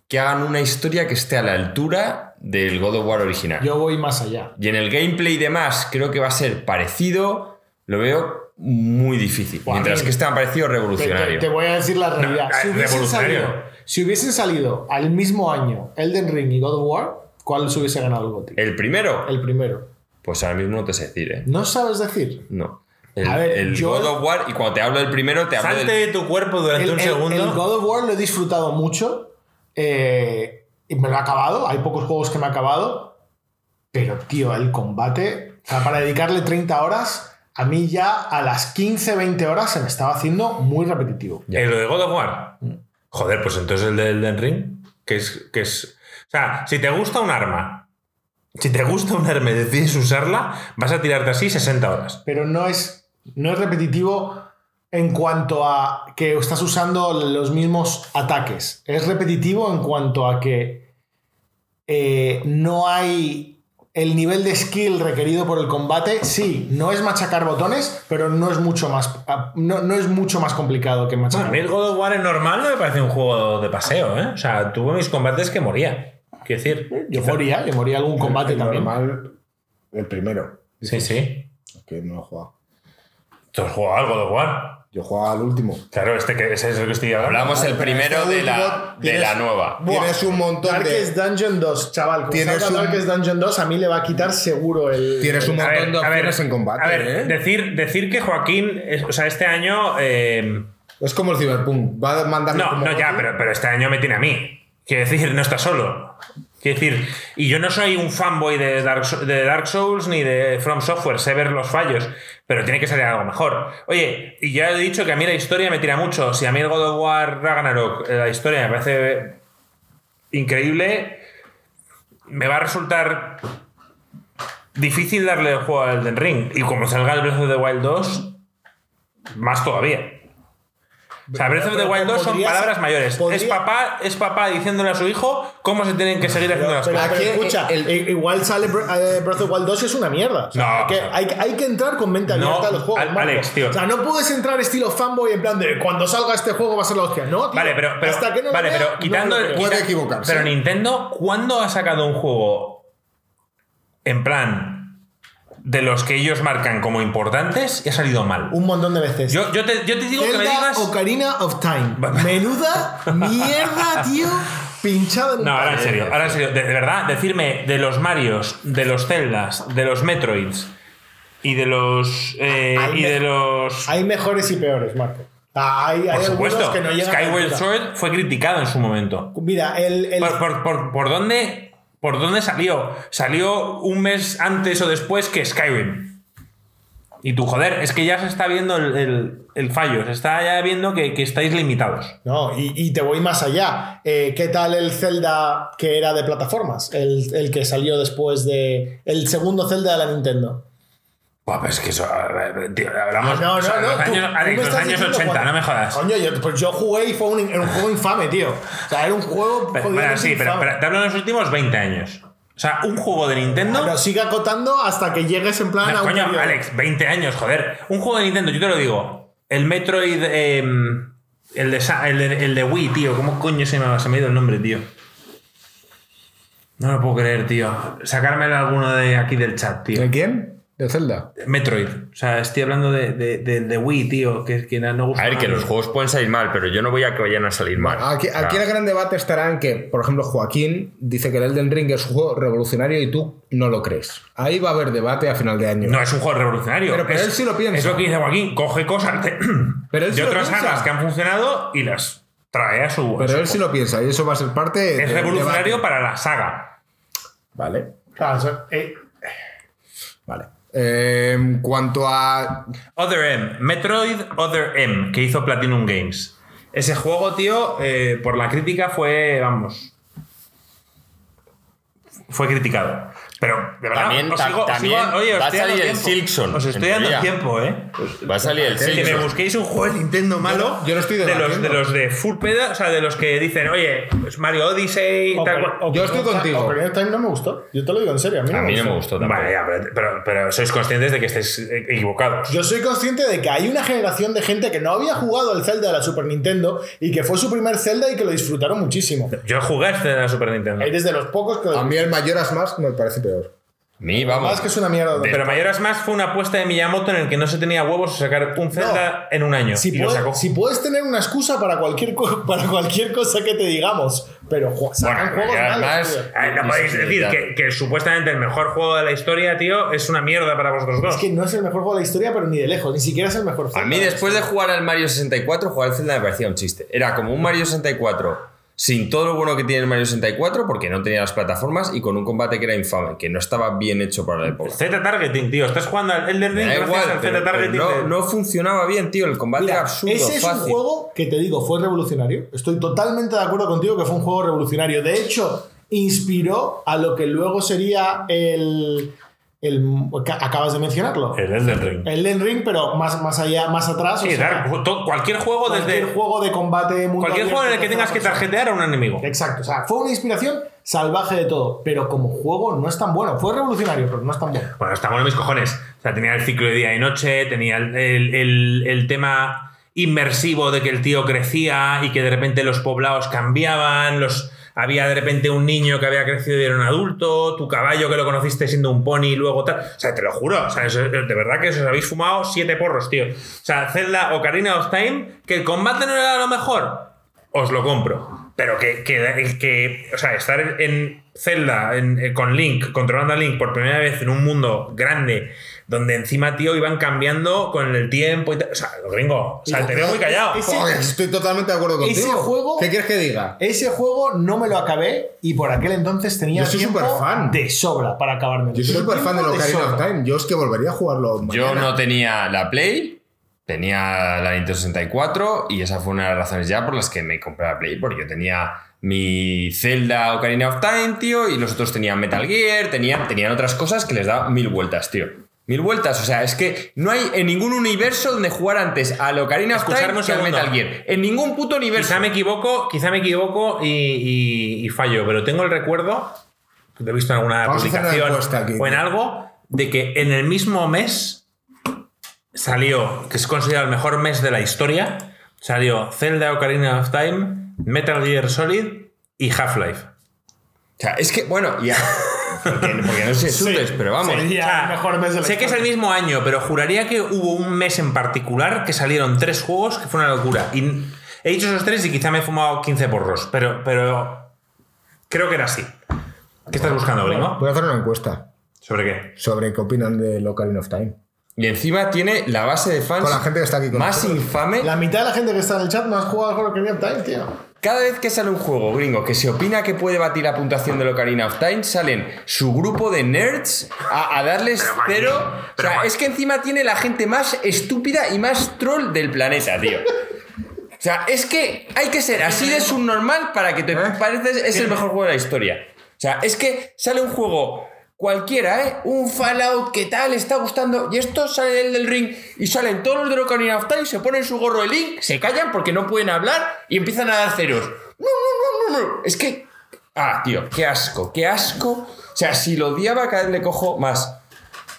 que hagan una historia que esté a la altura del God of War original.
Yo voy más allá.
Y en el gameplay y demás, creo que va a ser parecido. Lo veo muy difícil. Mientras que este me ha parecido
Te, te-
revolucionario.
te voy a decir la realidad.
No,
si,
eh,
hubiesen
revolucionario.
salido, si hubiesen salido al mismo año Elden Ring y God of War, ¿cuál se hubiese ganado el GOTY?
El primero,
El primero.
Pues ahora mismo no te sé decir, ¿eh?
¿No sabes decir?
No. El,
A ver,
el
yo-
God of War, y cuando te hablo del primero, te hablo
Salte
del.
de tu cuerpo durante
El,
un
el-
segundo.
el God of War lo he disfrutado mucho. eh, y me lo he acabado. Hay pocos juegos que me he acabado. Pero, tío, el combate. O sea, para dedicarle 30 horas, a mí ya a las 15, 20 horas se me estaba haciendo muy repetitivo.
¿En lo de God of War? Joder, pues entonces el de Elden Ring, que es, que es... O sea, si te gusta un arma, si te gusta un arma y decides usarla, vas a tirarte así 60 horas.
Pero no es, no es repetitivo en cuanto a que estás usando los mismos ataques. Es repetitivo en cuanto a que eh, no hay el nivel de skill requerido por el combate. Sí, no es machacar botones, pero no es mucho más, ah, no, no es mucho más complicado que
A
machacar.
mí el God of War en normal no me parece un juego de paseo, ¿eh? O sea, tuve mis combates que moría. Quiero decir,
Yo moría, yo moría algún combate
El
también.
normal, el primero.
sí, sí.
Que no he jugado.
¿Tú has jugado al God of War?
Yo jugaba al último.
Claro, este que ese es el que estoy hablando.
Hablamos el
pero
primero
este
de la, de la nueva.
Tienes un montón
Darkest
de.
Dungeon 2, chaval.
Tienes un-
Darkest Dungeon 2, a mí le va a quitar seguro el.
Tienes un montón
ver,
de
a ver,
opciones en combate.
A ver,
¿eh?
decir, decir que Joaquín, es- o sea, este año. eh,
Es como el Cyberpunk. Va a mandarme
no,
como
no, ya, pero, pero este año me tiene a mí. Quiero decir, no está solo. Quiero decir, y yo no soy un fanboy de Dark, Souls ni de From Software, sé ver los fallos, pero tiene que salir algo mejor. Oye, y ya he dicho que a mí la historia me tira mucho. Si a mí el God of War Ragnarok, eh, la historia me parece increíble, me va a resultar difícil darle el juego al Elden Ring. Y como salga el Breath of the Wild 2, más todavía. O sea, Breath of the
Pero
Wild 2 son palabras mayores.
podría-
Es papá, es papá diciéndole a su hijo cómo se tienen que seguir haciendo las
Pero,
cosas.
pero escucha,
el-
i- igual sale eh, Breath of the Wild 2 y es una mierda. O sea,
No,
hay, que, hay, hay que entrar con mente abierta
No,
a los juegos.
Al-. Alex, tío.
O sea, no puedes entrar estilo fanboy en plan de cuando salga este juego va a ser la hostia. No, tío.
Vale, pero, pero,
hasta que no
vale,
vea,
pero
no
quitando
lo
el.
Puede equivocarse.
Pero Nintendo, ¿cuándo ha sacado un juego en plan de los que ellos marcan como importantes y ha salido mal?
Un montón de veces.
Yo, yo, te, yo te digo que me digas.
Ocarina of Time. Menuda <laughs> mierda, tío. Pinchado en
No, ahora en serio, ahora en serio. De, de verdad, decirme de los Marios, de los Zeldas, de los Metroids y de los. eh,
Hay
y de los.
Hay mejores y peores, Marco. Ah, Hay, hay
Por
algunos
supuesto,
que no
Skyward. Sword fue criticado en su momento.
Mira, el, el-
¿Por, por, por- por dónde, ¿Por dónde salió? Salió un mes antes o después que Skyrim. Y tú, joder, es que ya se está viendo el, el- fallo, se está ya viendo que, que estáis limitados.
No, y, y te voy más allá. Eh, ¿Qué tal el Zelda que era de plataformas? El, el que salió después de. El segundo Zelda de la Nintendo.
Buah, pero es que eso. tío, hablamos.
Ah, no,
o sea,
no, no.
los
tú-
años,
tú
Alex,
me
los
estás
años
diciendo
80,
cuando-
no me jodas.
Coño, yo, pues yo jugué y fue un, era un juego infame, tío. O sea, era un juego.
Pero, bueno, sí, pero,
infame.
pero te hablo de los últimos 20 años. O sea, un juego de Nintendo.
Pero sigue acotando hasta que llegues en plan
No,
a un.
coño. Alex, 20 años, joder. Un juego de Nintendo, yo te lo digo. El Metroid. eh, el, de, el, de, el de Wii, tío. ¿Cómo coño se me, se me ha ido el nombre, tío? No lo puedo creer, tío. Sacarme alguno de aquí del chat, tío.
¿De quién? ¿De Zelda?
Metroid. O sea, estoy hablando de, de, de- de Wii, tío. Que, que no gusta.
A ver, que los juegos pueden salir mal, pero yo no voy a que vayan a salir mal.
Aquí, aquí el gran debate estará en que, por ejemplo, Joaquín dice que el Elden Ring es un juego revolucionario y tú no lo crees. Ahí va a haber debate a final de año.
No es un juego revolucionario.
Pero- pero
es,
él sí lo piensa.
Es lo que dice Joaquín. Coge cosas de, <clears throat>
Pero él sí
otras sagas que han funcionado y las trae a su. a
Pero
su
él sí lo piensa y eso va a ser parte
Es revolucionario
debate.
para la saga.
Vale,
Claro, eh,
vale. En cuanto a.
Other M, Metroid Other M, que hizo Platinum Games. Ese juego, tío, eh, por la crítica fue, vamos, fue criticado. Pero, de verdad,
También-
os sigo- os
también
sigo- oye, os
va a
estoy dando
salir el
tiempo.
Silksong,
Os estoy dando
teoría.
tiempo, ¿eh?
Va a salir el
Que me busquéis un juego de Nintendo malo.
yo lo estoy
de los, de los de full peda, o sea, de los que dicen, oye, pues Mario Odyssey, tal.
Yo estoy contigo.
Ocarina Time no me gustó. Yo te lo digo en serio. A mí no,
A mí no me
gustó.
tampoco.
Vale, ya, pero, pero, pero sois conscientes de que estáis eh, equivocados.
Yo soy consciente de que hay una generación de gente que no había jugado el Zelda de la Super Nintendo y que fue su primer Zelda y que lo disfrutaron muchísimo.
Yo jugué este de la Super Nintendo.
Hay desde los pocos que.
A mí el Majora's Mask me parece peor.
A mí, vamos.
Más que es una mierda.
De-
Pero Mayoras Más fue una apuesta de Miyamoto en el que no se tenía huevos a sacar un Zelda en un año.
Si,
y lo
puede-
sacó.
si puedes tener una excusa para cualquier, <laughs> para cualquier cosa que te digamos, pero sacan
Bueno,
juegos malos.
A ver, no podéis decir que, que supuestamente el mejor juego de la historia, tío, es una mierda para vosotros dos.
Es que no es el mejor juego de la historia, pero ni de lejos. Ni siquiera es el mejor
A
Zelda
mí,
la
después de jugar al Mario 64, jugar al Zelda me parecía un chiste. Era como un Mario 64 sin todo lo bueno que tiene el Mario 64, porque no tenía las plataformas y con un combate que era infame, que no estaba bien hecho para la época.
Z Targeting, tío. Estás jugando al Elden Ring gracias
igual,
al
pero-
Z
pero
Targeting.
no,
de-
no funcionaba bien, tío. El combate
Mira,
era absurdo,
ese es
fácil.
un juego que te digo, fue revolucionario. Estoy totalmente de acuerdo contigo que fue un juego revolucionario. De hecho, inspiró a lo que luego sería el. El acabas de mencionarlo.
El Elden Ring.
El Den Ring, pero más, más allá, más atrás. o sea,
cualquier juego
cualquier
desde.
juego de combate
Cualquier juego en el que tengas que tarjetear a un enemigo.
Exacto, o sea, fue una inspiración salvaje de todo, pero como juego no es tan bueno. Fue revolucionario, pero no es tan bueno.
Bueno, está bueno mis cojones. O sea, tenía el ciclo de día y noche, tenía el, el- el- el tema inmersivo de que el tío crecía y que de repente los poblados cambiaban, los... Había de repente un niño que había crecido y era un adulto, tu caballo que lo conociste siendo un pony y luego tal. O sea, te lo juro, o sea, de verdad que os habéis fumado siete porros, tío. O sea, Zelda Ocarina of Time, que el combate no era lo mejor, os lo compro. Pero que, que, que, o sea, estar en Zelda en- eh, con Link, controlando a Link por primera vez en un mundo grande, donde encima, tío, iban cambiando con el tiempo y tal. O sea, lo gringo, o sea, te veo muy callado.
Ese-
Joder, estoy totalmente de acuerdo contigo.
ese juego-
¿Qué quieres que diga?
Ese juego no me lo acabé y por aquel entonces tenía
Yo soy
tiempo
superfan.
de sobra para acabarme.
Yo soy súper fan de Ocarina of Time. Yo es que volvería a jugarlo
Yo no tenía la Play, tenía la Nintendo 64 y esa fue una de las razones ya por las que me compré la Play, porque yo tenía mi Zelda Ocarina of Time, tío, y los otros tenían Metal Gear, tenían, tenían otras cosas que les da mil vueltas, tío. Mil vueltas, o sea, es que no hay en ningún universo donde jugar antes al Ocarina of Time que al. Metal Gear. En ningún puto universo.
Quizá me equivoco, quizá me equivoco y, y- y fallo, pero tengo el recuerdo, lo he visto en alguna
Vamos a
publicación
aquí,
o en
tío.
algo, de que en el mismo mes salió, que es considerado el mejor mes de la historia, salió Zelda Ocarina of Time, Metal Gear Solid y Half-Life.
O sea, es que, bueno, ya. Porque, porque no sé insultes, pero vamos.
Sería
O sea,
el mejor mes de la
sé que es el mismo año, pero juraría que hubo un mes en particular que salieron tres juegos que fue una locura. Y he dicho esos tres y quizá me he fumado 15 porros, pero, pero creo que era así. ¿Qué estás buscando, gringo?
Voy a hacer una encuesta
¿Sobre qué?
sobre qué opinan de Ocarina of Time.
Y encima tiene la base de fans
Con la gente que está aquí con
más
nosotros.
infame.
La mitad de la gente que está en el chat no has jugado con Ocarina of Time, tío.
Cada vez que sale un juego gringo que se opina que puede batir la puntuación de Ocarina of Time, salen su grupo de nerds a, a darles cero. O
pero,
sea, es que encima tiene la gente más estúpida y más troll del planeta, tío. O sea, es que hay que ser así de subnormal para que te pareces es el mejor juego de la historia. O sea, es que sale un juego cualquiera, ¿eh? Un Fallout que tal, está gustando. Y esto sale el del ring y salen todos los de Ocarina of Time, se ponen su gorro de Link, se callan porque no pueden hablar y empiezan a dar ceros. No, no, no, no, no. Es que. Ah, tío, qué asco, qué asco. O sea, si lo odiaba, cada vez le cojo más.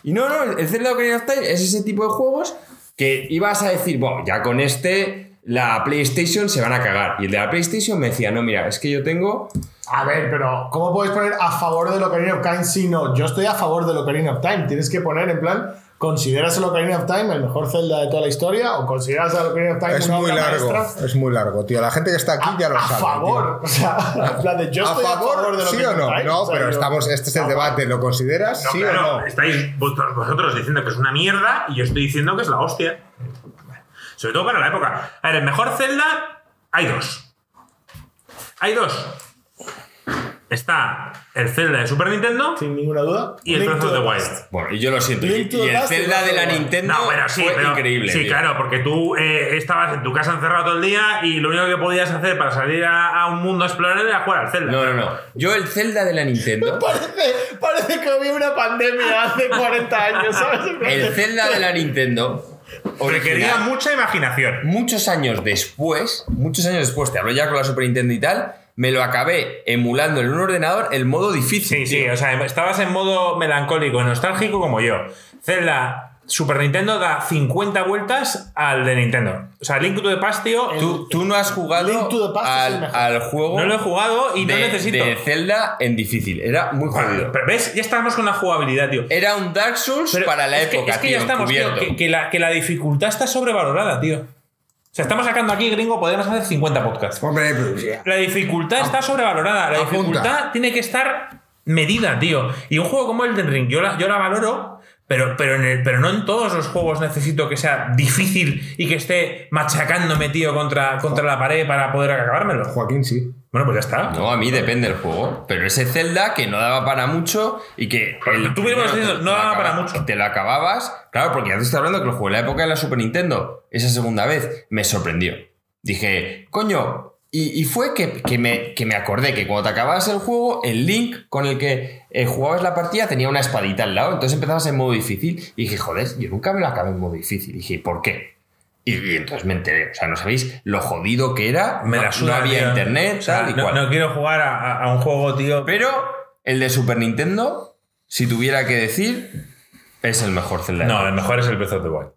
Y no, no, el Zelda Ocarina of Time es ese tipo de juegos que ibas a decir, bueno, ya con este la PlayStation se van a cagar. Y el de la PlayStation me decía, no, mira, es que yo tengo.
A ver, pero ¿cómo puedes poner a favor del Ocarina of Time si no? Yo estoy a favor del Ocarina of Time. Tienes que poner en plan, ¿consideras el Ocarina of Time el mejor Zelda de toda la historia? ¿O consideras el Ocarina of Time
Es
una
muy
obra
largo,
maestra?
es muy largo, tío. La gente que está aquí ya lo
a
sabe.
favor. O sea, en plan de yo
tío. ¿A
estoy
favor?
del
¿Sí o
Ocarina
no?
of Time.
No,
O sea,
pero
yo-
estamos, este es el debate. ¿Lo consideras?
No,
¿Sí
claro,
o no?
estáis vosotros vosotros diciendo que es una mierda y yo estoy diciendo que es la hostia. Sobre todo para la época. A ver, el mejor Zelda hay dos. Hay dos. Está el Zelda de Super Nintendo
Sin ninguna duda.
y el Breath of the Wild.
Bueno, y yo lo siento. Y, el Zelda de la. Nintendo
No, bueno, sí,
fue
pero-
increíble.
Sí,
tío.
claro, porque tú eh, estabas en tu casa encerrado todo el día y lo único que podías hacer para salir a, a un mundo a explorar era jugar al Zelda.
No, no, no. Yo el Zelda de la Nintendo. <laughs>
Parece, parece que había una pandemia hace <laughs> 40 años, ¿sabes?
El Zelda de la Nintendo.
Requería mucha imaginación.
muchos años después, muchos años después, te hablo ya con la Super Nintendo y tal, me lo acabé emulando en un ordenador el modo difícil.
Sí, sí, o sea, estabas en modo melancólico, nostálgico como yo. Zelda Super Nintendo da 50 vueltas al de Nintendo. O sea, Link to the Past, tío,
Tú, tú no has jugado
Link to the Past es el
al,
mejor.
al juego
no lo he jugado y
de,
no necesito.
de Zelda en difícil. Era muy jodido.
Pero ves, ya estamos con la jugabilidad, tío.
Era un Dark Souls
Pero
para la
es que-
época,
es que
tío,
ya estamos, tío, que la, que la dificultad está sobrevalorada, tío. Sea, estamos sacando aquí, gringo, podríamos hacer 50 podcasts.
Hombre, pues ya.
La dificultad está sobrevalorada. La
Apunta.
dificultad tiene que estar medida, tío. Y un juego como Elden Ring, yo la, yo la valoro, pero, pero, en el- pero no en todos los juegos necesito que sea difícil y que esté machacándome, tío, contra, contra la pared para poder acabármelo.
Joaquín sí.
Bueno, pues ya está.
No, a mí depende del juego. Pero ese Zelda que no daba para mucho y que.
Pero tú mismo no
lo
daba para mucho.
Te lo acababas. Claro, porque ya te estoy hablando que lo jugué en la época de la Super Nintendo. Esa segunda vez me sorprendió. Dije, coño. Y, y fue que, que me, que me acordé que cuando te acababas el juego, el link con el que eh, jugabas la partida tenía una espadita al lado. Entonces empezabas en modo difícil. Y dije, joder, yo nunca me lo acabé en modo difícil. Y dije, ¿por qué? Y, y entonces me enteré. O sea, no sabéis lo jodido que era.
Me
no,
la
no había
tío.
internet,
O sea,
tal y
no,
cual.
no quiero jugar a, un juego, tío.
Pero el de Super Nintendo, si tuviera que decir, es el mejor Zelda.
No, el mejor es el Breath of the Wild.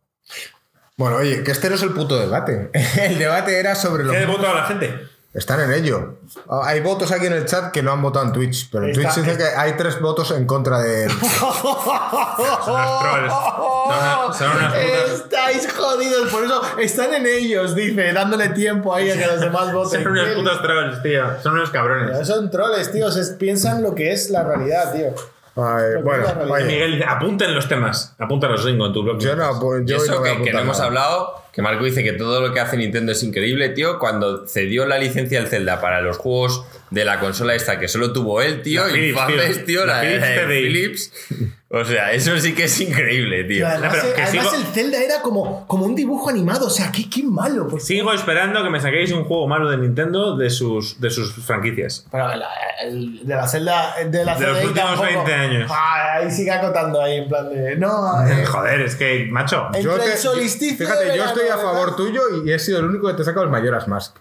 Bueno, oye, que este no es el puto debate. <laughs> El debate era sobre lo
¿Qué votado a la gente?
Están en ello. Ah, Hay votos aquí en el chat que no han votado en Twitch, pero en Twitch dice que hay tres votos en contra de. <laughs>
Son unos trolls. Son unas- son unas putas-
Estáis jodidos, por eso están en ellos, dice, dándole tiempo ahí a que los demás voten.
Son unos putos trolls, tío. Son unos cabrones.
Son troles, tío. se piensan lo que es la realidad, tío.
Ay, bueno, oye,
Miguel apunten los temas. Apúntalos, Ringo, en tu blog.
yo no, pues,
Y
yo
eso
no
que, que no hemos hablado, que Marco dice que todo lo que hace Nintendo es increíble, tío. Cuando cedió la licencia del Zelda para los juegos de la consola esta que solo tuvo él, tío,
La Philips,
infames,
tío. La
la,
Philips
la. Philips. O sea, eso sí que es increíble,
Y
tío.
además,
No, pero que
además
sigo-
el Zelda era como, como un dibujo animado. O sea, qué, qué malo. Pues.
Sigo esperando que me saquéis un juego malo de Nintendo de sus, de sus franquicias.
Pero la- el de la celda de la
De los últimos
tampoco.
20 años.
Ah, ahí sigue acotando ahí en plan de. No, eh,
Joder, es que, macho.
Entre
Yo te- fíjate, yo estoy a favor tuyo y he sido el único que te saca el Mayoras Mask.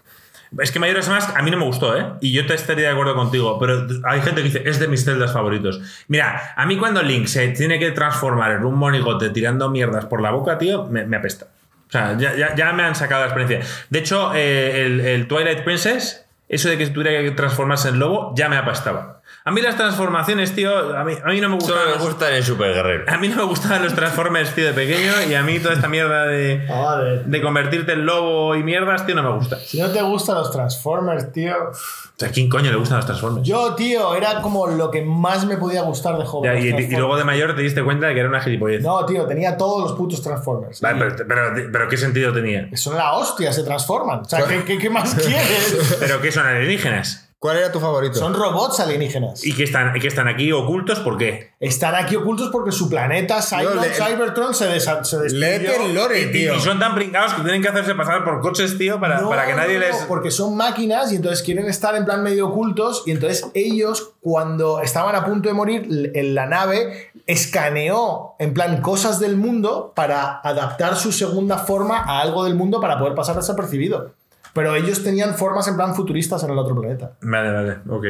Es que Mayoras Mask a mí no me gustó, ¿eh? Y yo te estaría de acuerdo contigo, pero hay gente que dice, es de mis celdas favoritos. Mira, a mí cuando Link se tiene que transformar en un monigote tirando mierdas por la boca, tío, me, me apesta. O sea, ya, ya- ya me han sacado la experiencia. De hecho, eh, el, el Twilight Princess, eso de que tuviera que transformarse en lobo, ya me apastaba. A mí las transformaciones, tío, a mí, a mí no me gustan.
Solo me
los-
gustan en Super Guerrero.
A mí no me gustaban los Transformers, tío, de pequeño, y a mí toda esta mierda de,
Joder.
de convertirte en lobo y mierdas, tío, no me gusta.
Si no te gustan los Transformers, tío.
O sea, ¿a quién coño le gustan los Transformers?
Yo, tío, era como lo que más me podía gustar de joven.
Ya, y, luego de mayor te diste cuenta de que era una gilipollez.
No, tío, tenía todos los putos Transformers.
Vale, pero, pero, pero ¿qué sentido tenía?
Son la hostia, se transforman. O sea, ¿qué, qué- qué más <laughs> quieres?
¿Pero qué son alienígenas?
¿Cuál era tu favorito?
Son robots alienígenas.
¿Y que están, y que están aquí ocultos? ¿Por qué?
Están aquí ocultos porque su planeta, Cylon,
le-
Cybertron, se, desa- se
el lore,
Y,
tío.
y son tan pringados que tienen que hacerse pasar por coches, tío, para,
No,
para que nadie
no,
les.
no, porque son máquinas y entonces quieren estar en plan medio ocultos y entonces ellos cuando estaban a punto de morir en la nave escaneó en plan cosas del mundo para adaptar su segunda forma a algo del mundo para poder pasar desapercibido. Pero ellos tenían formas en plan futuristas en el otro planeta.
Vale, vale, ok.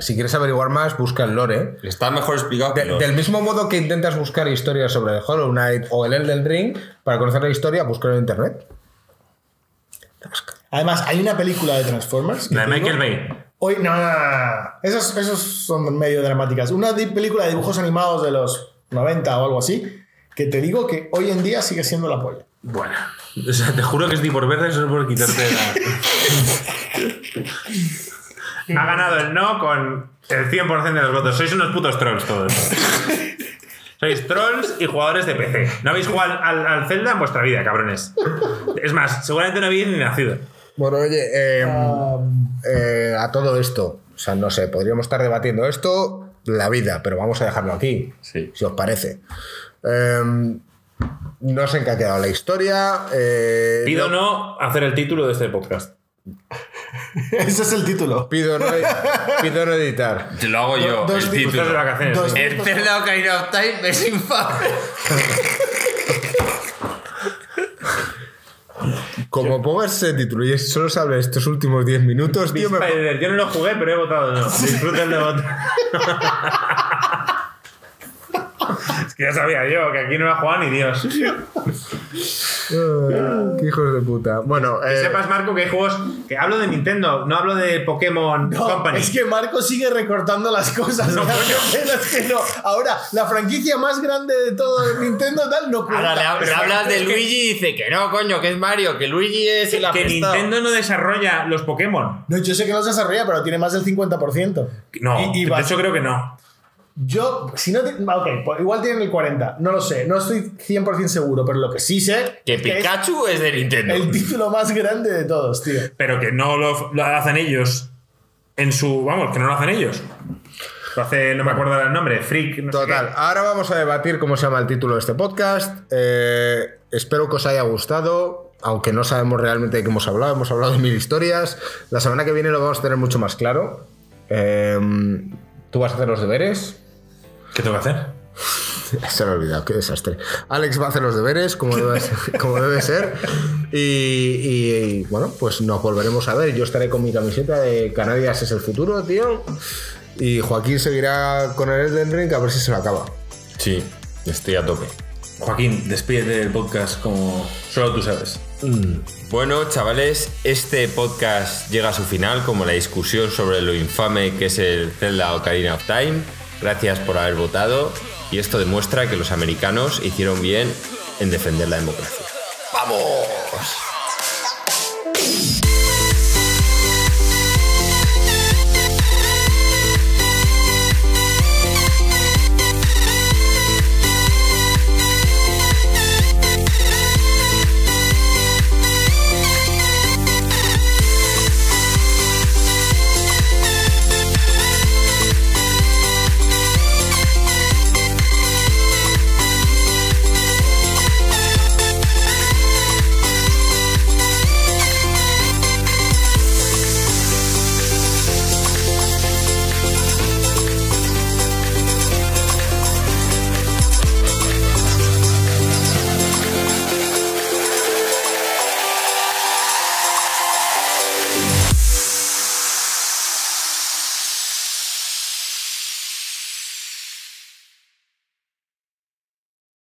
Si quieres averiguar más, busca el lore.
Está mejor explicado que
De- del mismo modo que intentas buscar historias sobre el Hollow Knight o el Elden Ring, para conocer la historia, búscalo en internet.
Además, hay una película de Transformers.
La de Michael Bay.
Hoy, no, no, no, no. Esos, esos son medio dramáticas. Una di- película de dibujos animados de los 90 o algo así, que te digo que hoy en día sigue siendo la polla.
Bueno, o sea, te juro que es ni por verde, solo por quitarte la. ha ganado el no con el 100% de los votos. Sois unos putos trolls todos. Sois trolls y jugadores de PC. No habéis jugado al, al Zelda en vuestra vida, cabrones. Es más, seguramente no habéis ni nacido.
Bueno, oye, eh,
Um,
eh, a todo esto, O sea, no sé, podríamos estar debatiendo esto la vida, pero vamos a dejarlo aquí,
Sí.
si os parece. Em, no sé en qué ha quedado la historia. eh,
Pido
no-
no hacer el título de este podcast. <laughs>
Ese es el título.
pido, no, <laughs> pido no editar.
Te lo hago yo,
dos
el
Estás de
título.
vacaciones.
Dos-
¿sí?
El Zelda Ocarina of Time es infame.
Como pongas ese título y solo se habla estos últimos 10 minutos, tío, me,
Yo no lo jugué, pero he votado no. Disfruten de votar. <laughs> es que ya sabía yo que aquí no iba a jugar ni Dios. <laughs>
Ay, qué hijos de puta. Bueno,
Que
eh,
sepas, Marco, que hay juegos. Que hablo de Nintendo, no hablo de Pokémon
No,
Company.
es que Marco sigue recortando las cosas. No, <laughs> es que no. Ahora, la franquicia más grande de todo Nintendo tal no cuenta.
Ahora le, hab- le hablas de Luigi y dice que no, coño, que es Mario, que Luigi es el
que. Nintendo no desarrolla los Pokémon.
No, yo sé que no se desarrolla, pero tiene más del 50%.
No,
Y- y
de hecho creo que no.
Yo, si no. te- Ok, pues igual tienen el 40. No lo sé. No estoy 100% seguro, pero lo que sí sé.
Que
es
Pikachu es de Nintendo.
el título más grande de todos, tío.
Pero que no lo, lo hacen ellos en su. Vamos, que no lo hacen ellos. Lo hace, no me acuerdo del nombre, Freak. No
Total, ahora vamos a debatir cómo se llama el título de este podcast. Eh, espero que os haya gustado, aunque no sabemos realmente de qué hemos hablado. Hemos hablado de mil historias. La semana que viene lo vamos a tener mucho más claro. Eh, Tú vas a hacer los deberes.
¿Qué tengo que hacer? <laughs>
Se me ha olvidado, qué desastre. Alex va a hacer los deberes, como debe ser. <laughs> como debe ser. Y, y, bueno, pues nos volveremos a ver. Yo estaré con mi camiseta de Canarias es el futuro, tío. Y Joaquín seguirá con el Elden Ring a ver si se lo acaba.
Sí, estoy a tope.
Joaquín, despídete del podcast como solo tú sabes.
Bueno, chavales, este podcast llega a su final como la discusión sobre lo infame que es el Zelda Ocarina of Time. Gracias por haber votado y esto demuestra que los americanos hicieron bien en defender la democracia. ¡Vamos!